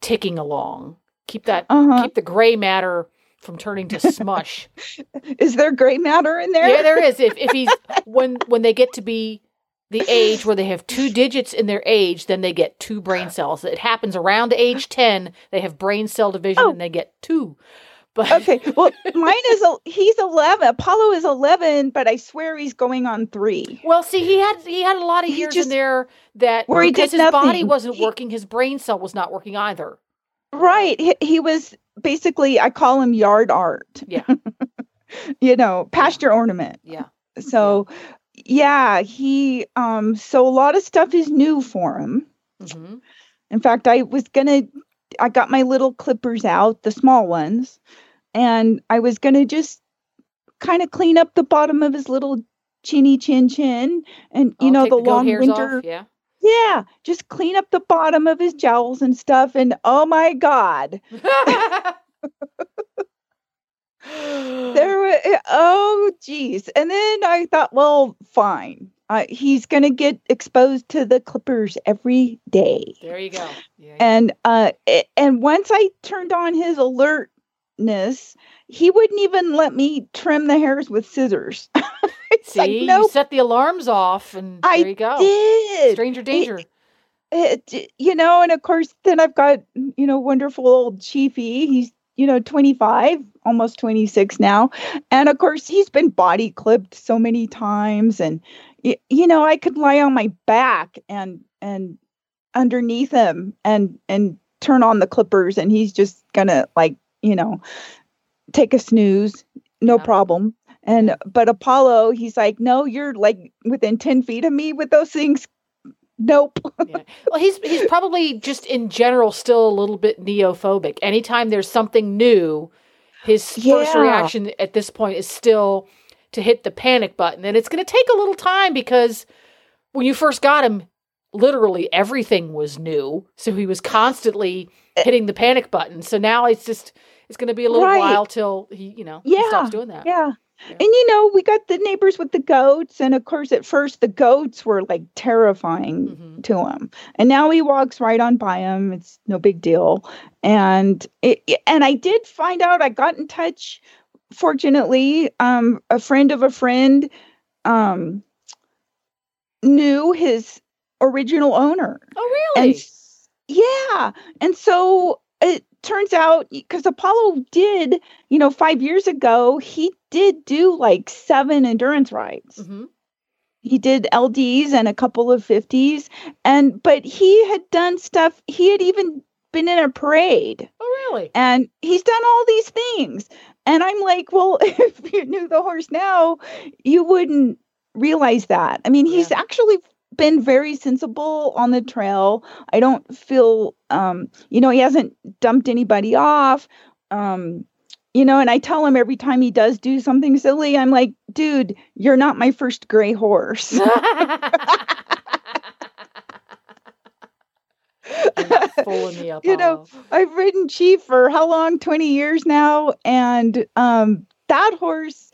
ticking along. Keep that uh-huh. keep the gray matter from turning to smush. [LAUGHS] is there gray matter in there yeah, there is. If if he's when when they get to be the [LAUGHS] age where they have two digits in their age, then they get two brain cells. It happens around age ten. They have brain cell division, Oh. and they get two. But [LAUGHS] okay well [LAUGHS] mine is a he's 11 apollo is 11 but i swear he's going on three Well, see, he had he had a lot of He years just- in there that where he did his body wasn't He- working, his brain cell was not working either. Right. He, he was basically, I call him yard art. Yeah. you know, pasture ornament. Yeah. So, yeah, he, um, so a lot of stuff is new for him. hmm In fact, I was gonna, I got my little clippers out, the small ones, and I was gonna just kind of clean up the bottom of his little chinny chin chin and, you know, the, goat long winter. Off. Yeah. Yeah, just clean up the bottom of his jowls and stuff. And oh my God, [LAUGHS] [LAUGHS] [LAUGHS] there were oh geez. And then i thought well fine. Uh, he's going to get exposed to the clippers every day. There you go. Yeah, and uh a- and once i turned on his alertness he wouldn't even let me trim the hairs with scissors. [LAUGHS] It's See, like you no set the alarms off, and I there you go. did. Stranger danger. it, you know, and of course, then I've got, you know, wonderful old Chiefy. He's, you know, 25, almost 26 now. And of course, he's been body clipped so many times. And, you know, I could lie on my back and, and underneath him and, and turn on the clippers and he's just gonna like, you know, take a snooze, no Yeah. problem. And, but Apollo, he's like, no, you're like within 10 feet of me with those things. Nope. yeah. Well, he's he's probably just in general still a little bit neophobic. Anytime there's something new, his first reaction at this point is still to hit the panic button, and it's going to take a little time because when you first got him, literally everything was new, so he was constantly Eh. hitting the panic button. So now it's just it's going to be a little Right. while till he you know he Yeah, stops doing that. Yeah. Yeah. And you know, we got the neighbors with the goats. And of course, at first, the goats were like terrifying Mhm. to him. And now he walks right on by him. It's no big deal. And it- and I did find out, I got in touch, fortunately, um, a friend of a friend um, knew his original owner. Oh, really? And yeah. And so it turns out because Apollo did, you know, five years ago, he did do like seven endurance rides. hmm He did LDs and a couple of 50s. And, but he had done stuff, he had even been in a parade Oh, really? and he's done all these things. And I'm like, well, [LAUGHS] if you knew the horse now, you wouldn't realize that. I mean, he's actually been very sensible on the trail. I don't feel, um, you know, he hasn't dumped anybody off. Um, you know, and I tell him every time he does do something silly, I'm like, dude, you're not my first gray horse. [LAUGHS] You're not fooling me, [LAUGHS] You know. I've ridden Chief for how long? 20 years now. And um, that horse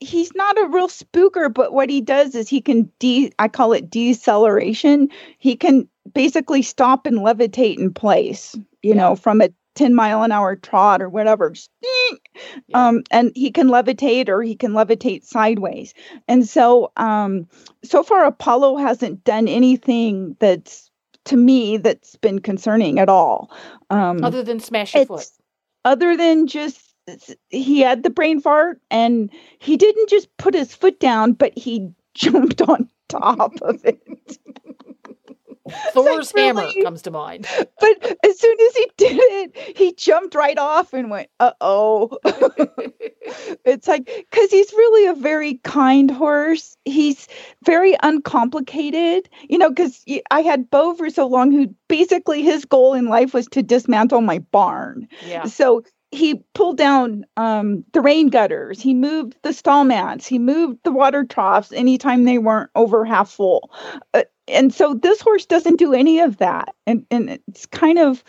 he's not a real spooker but what he does is he can de i call it deceleration. He can basically stop and levitate in place you know from a 10 mile an hour trot or whatever. Just, um and he can levitate or he can levitate sideways. And so um so far apollo hasn't done anything that's to me that's been concerning at all. Um Other than smash your foot. other than just he had the brain fart and he didn't just put his foot down but he [LAUGHS] jumped on top of it Thor's like, hammer really? comes to mind. but as soon as he did it he jumped right off and went uh-oh [LAUGHS] it's like because he's really a very kind horse he's very uncomplicated you know because i had bo for so long who basically his goal in life was to dismantle my barn Yeah. so he pulled down um, the rain gutters. He moved the stall mats. He moved the water troughs anytime they weren't over half full. Uh, and so this horse doesn't do any of that. And, and it's kind of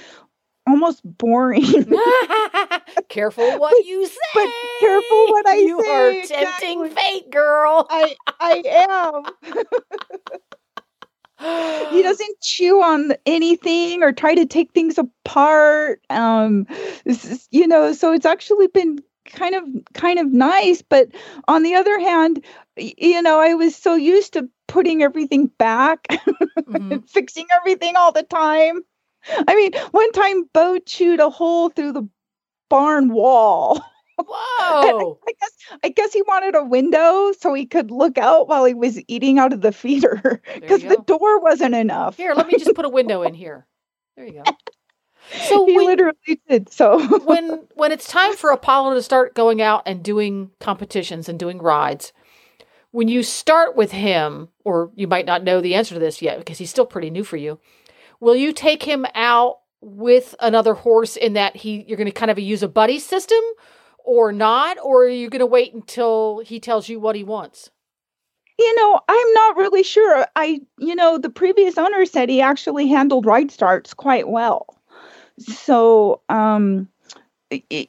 almost boring. [LAUGHS] Careful what you say. but careful what I you say, You are tempting exactly. fate, girl. I, I am. [LAUGHS] he [GASPS] doesn't chew on anything or try to take things apart um is- you know so it's actually been kind of kind of nice but on the other hand you know i was so used to putting everything back Mhm. [LAUGHS] fixing everything all the time i mean one time bo chewed a hole through the barn wall Whoa. [LAUGHS] I guess I guess he wanted a window so he could look out while he was eating out of the feeder because the door wasn't enough. Here, let me just put a window in here. There you go. So he when, literally did so. [LAUGHS] when when it's time for Apollo to start going out and doing competitions and doing rides, when you start with him, or you might not know the answer to this yet because he's still pretty new for you, will you take him out with another horse in that he you're going to kind of use a buddy system or not, or are you going to wait until he tells you what he wants? you know, I'm not really sure. I, you know, the previous owner said he actually handled ride starts quite well. So, um,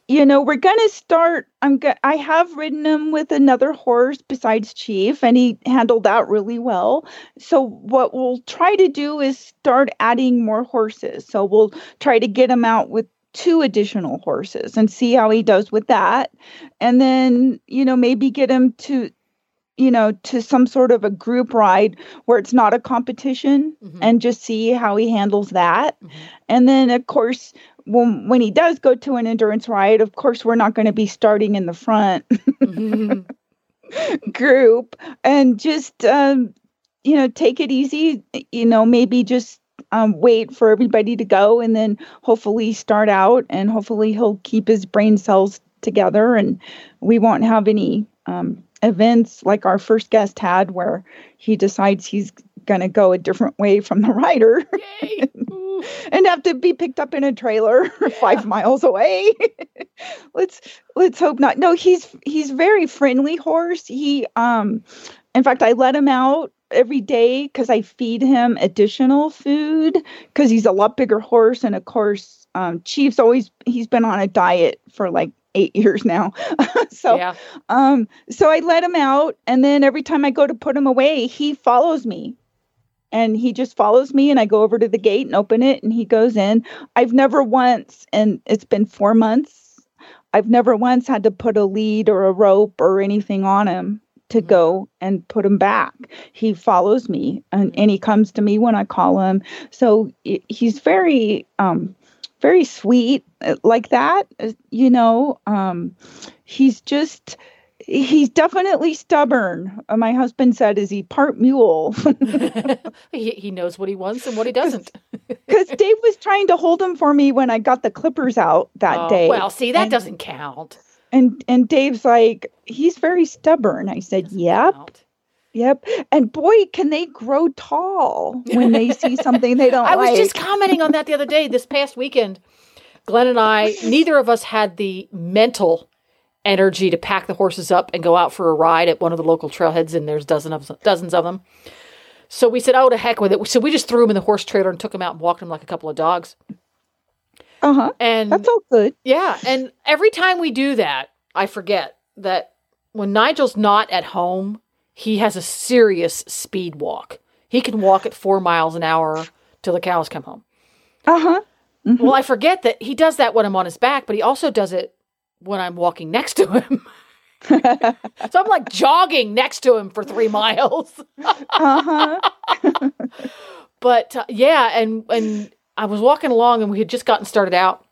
you know, we're gonna start. I'm. Go- I have ridden him with another horse besides Chief, and he handled that really well. So, what we'll try to do is start adding more horses. So, we'll try to get him out with two additional horses and see how he does with that, and then you know maybe get him to you know, to some sort of a group ride where it's not a competition Mhm. and just see how he handles that. Mhm. And then of course when when he does go to an endurance ride, of course we're not going to be starting in the front Mhm. [LAUGHS] group and just um you know, take it easy, you know, maybe just um, wait for everybody to go and then hopefully start out and hopefully he'll keep his brain cells together and we won't have any um, events like our first guest had where he decides he's going to go a different way from the rider [LAUGHS] Yay. And have to be picked up in a trailer [LAUGHS] five miles away. [LAUGHS] let's let's hope not. No, he's he's very friendly horse. He um in fact I let him out every day because I feed him additional food because he's a lot bigger horse and of course um Chief's always he's been on a diet for like eight [LAUGHS] years now. [LAUGHS] so yeah. um, so I let him out, and then every time I go to put him away, he follows me. And he just follows me, and I go over to the gate and open it, and he goes in. I've never once, and it's been four months, I've never once had to put a lead or a rope or anything on him to Mhm. go and put him back. He follows me, and, and he comes to me when I call him. So he's very, um, very sweet uh, like that. uh, You know, um, he's just he's definitely stubborn Uh, my husband said is he part mule [LAUGHS] he, he knows what he wants and what he [LAUGHS] doesn't. because dave was trying to hold him for me when i got the clippers out that Oh, day Well, see, that And- doesn't count. And and dave's like he's very stubborn i said yep yep and boy can they grow tall when they see [LAUGHS] something they don't like. I was just commenting on that the other day, this past weekend. Glenn and I, [LAUGHS] neither of us had the mental energy to pack the horses up and go out for a ride at one of the local trailheads, and there's dozens of dozens of them. So we said, "Oh, to heck with it!" So we just threw him in the horse trailer and took him out and walked him like a couple of dogs. Uh-huh And that's all good yeah, and every time we do that, I forget that when Nigel's not at home, he has a serious speed walk. He can walk at four miles an hour till the cows come home. Uh huh. Well, I forget that he does that when I'm on his back, but he also does it when I'm walking next to him. [LAUGHS] so I'm like jogging next to him for three miles. uh huh. [LAUGHS] but uh, yeah, and and I was walking along, and we had just gotten started out,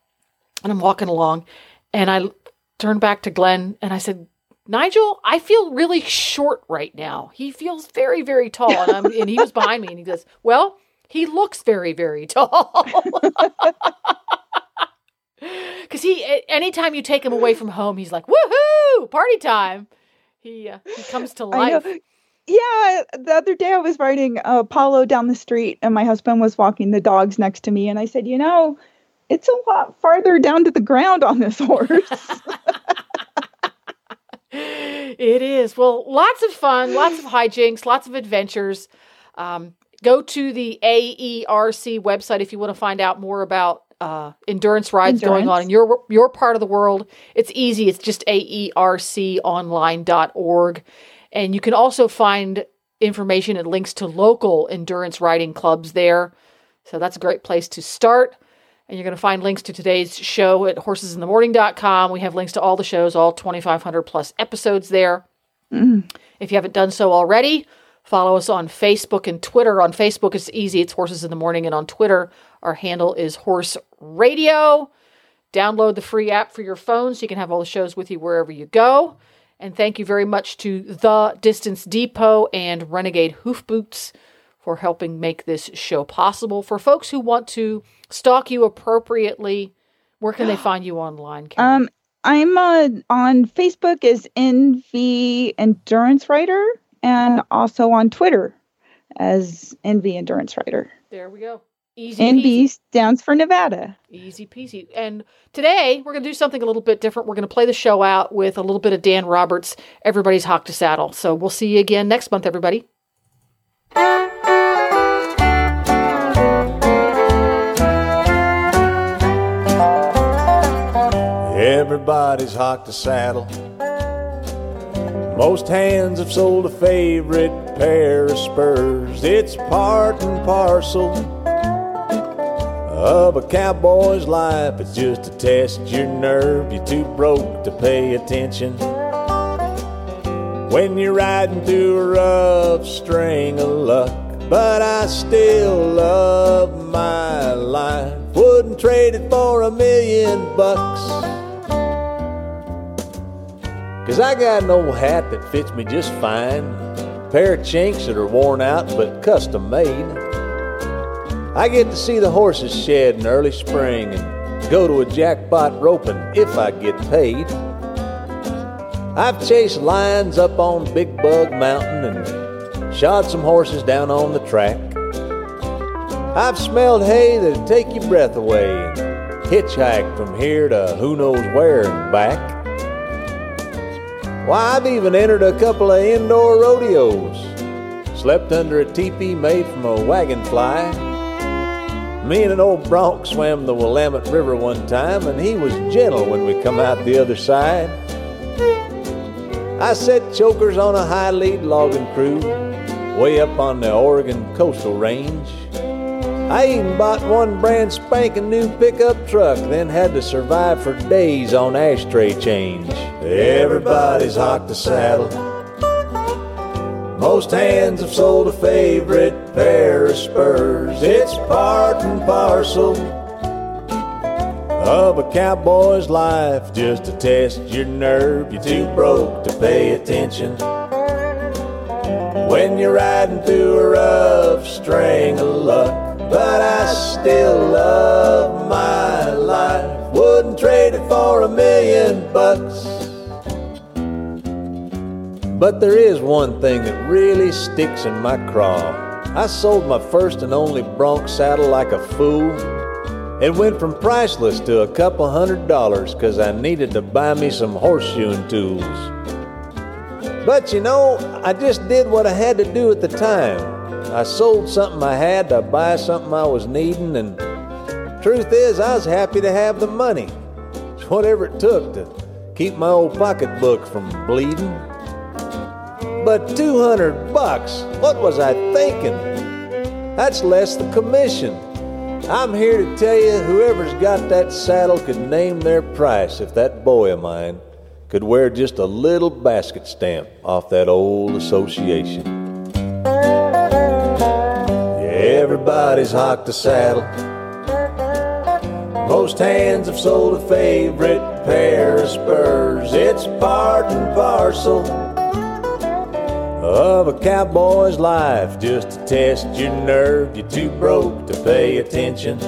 and I'm walking along, and I turned back to Glenn, and I said, Nigel, I feel really short right now. He feels very, very tall, and, I'm, and he was behind me, and he goes, Well, he looks very, very [LAUGHS] tall. [LAUGHS] Because he, anytime you take him away from home, he's like, "Woohoo, party time!" He uh, he comes to life. Yeah, the other day I was riding uh, Apollo down the street, and my husband was walking the dogs next to me, and I said, "You know, it's a lot farther down to the ground on this horse." [LAUGHS] It is. Well, lots of fun, lots of hijinks, lots of adventures. Um, go to the AERC website if you want to find out more about uh, endurance rides going on in your your part of the world. It's easy. It's just aerconline.org. And you can also find information and links to local endurance riding clubs there. So that's a great place to start. And you're going to find links to today's show at horsesinthemorning.com. We have links to all the shows, all 2,500 plus episodes there. Mm. If you haven't done so already, follow us on Facebook and Twitter. On Facebook, it's easy, it's Horses in the Morning. And on Twitter, our handle is Horse Radio. Download the free app for your phone so you can have all the shows with you wherever you go. And thank you very much to The Distance Depot and Renegade Hoof Boots for helping make this show possible. For folks who want to stalk you appropriately, where can they [GASPS] find you online? Karen? um, I'm uh, on Facebook as NV Endurance Rider and also on Twitter as NV Endurance Rider. there we go. Easy peasy. NV stands for Nevada. Easy peasy. And today we're going to do something a little bit different. We're going to play the show out with a little bit of Dan Roberts, Everybody's Hocked a Saddle. So we'll see you again next month, everybody. Everybody's hocked a saddle. Most hands have sold a favorite pair of spurs. It's part and parcel of a cowboy's life. It's just to test your nerve. You're too broke to pay attention. When you're riding through a rough string of luck. But I still love my life. Wouldn't trade it for a million bucks. Cause I got an old hat that fits me just fine. Pair of chinks that are worn out but custom made. I get to see the horses shed in early spring and go to a jackpot roping if I get paid. I've chased lions up on Big Bug Mountain and shod some horses down on the track. I've smelled hay that'd take your breath away and hitchhiked from here to who knows where and back. Why, I've even entered a couple of indoor rodeos. Slept under a teepee made from a wagon fly. Me and an old bronc swam the Willamette River one time, and he was gentle when we come out the other side. I set chokers on a high lead logging crew way up on the Oregon coastal range. I even bought one brand spanking new pickup truck, then had to survive for days on ashtray change. Everybody's hocked a saddle. Most hands have sold a favorite pair of spurs. It's part and parcel of a cowboy's life just to test your nerve. You're too broke to pay attention. When you're riding through a rough string of luck, but I still love my life. Wouldn't trade it for a million bucks. But there is one thing that really sticks in my craw. I sold my first and only bronc saddle like a fool. It went from priceless to a couple hundred dollars because I needed to buy me some horseshoeing tools. But you know, I just did what I had to do at the time. I sold something I had to buy something I was needing, and truth is, I was happy to have the money. It's whatever it took to keep my old pocketbook from bleeding. But 200 bucks, what was I thinking? That's less the commission. I'm here to tell you whoever's got that saddle could name their price if that boy of mine could wear just a little basket stamp off that old association. Everybody's hocked a saddle. Most hands have sold a favorite pair of spurs. It's part and parcel of a cowboy's life just to test your nerve. You're too broke to pay attention.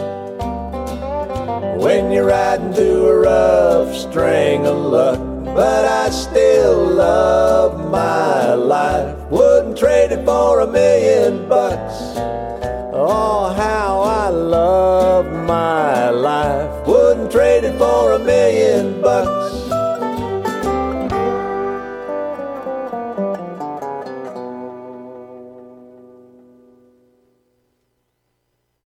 When you're riding through a rough string of luck, but I still love my life. Wouldn't trade it for a million bucks. Oh, how I love my life. Wouldn't trade it for a million bucks.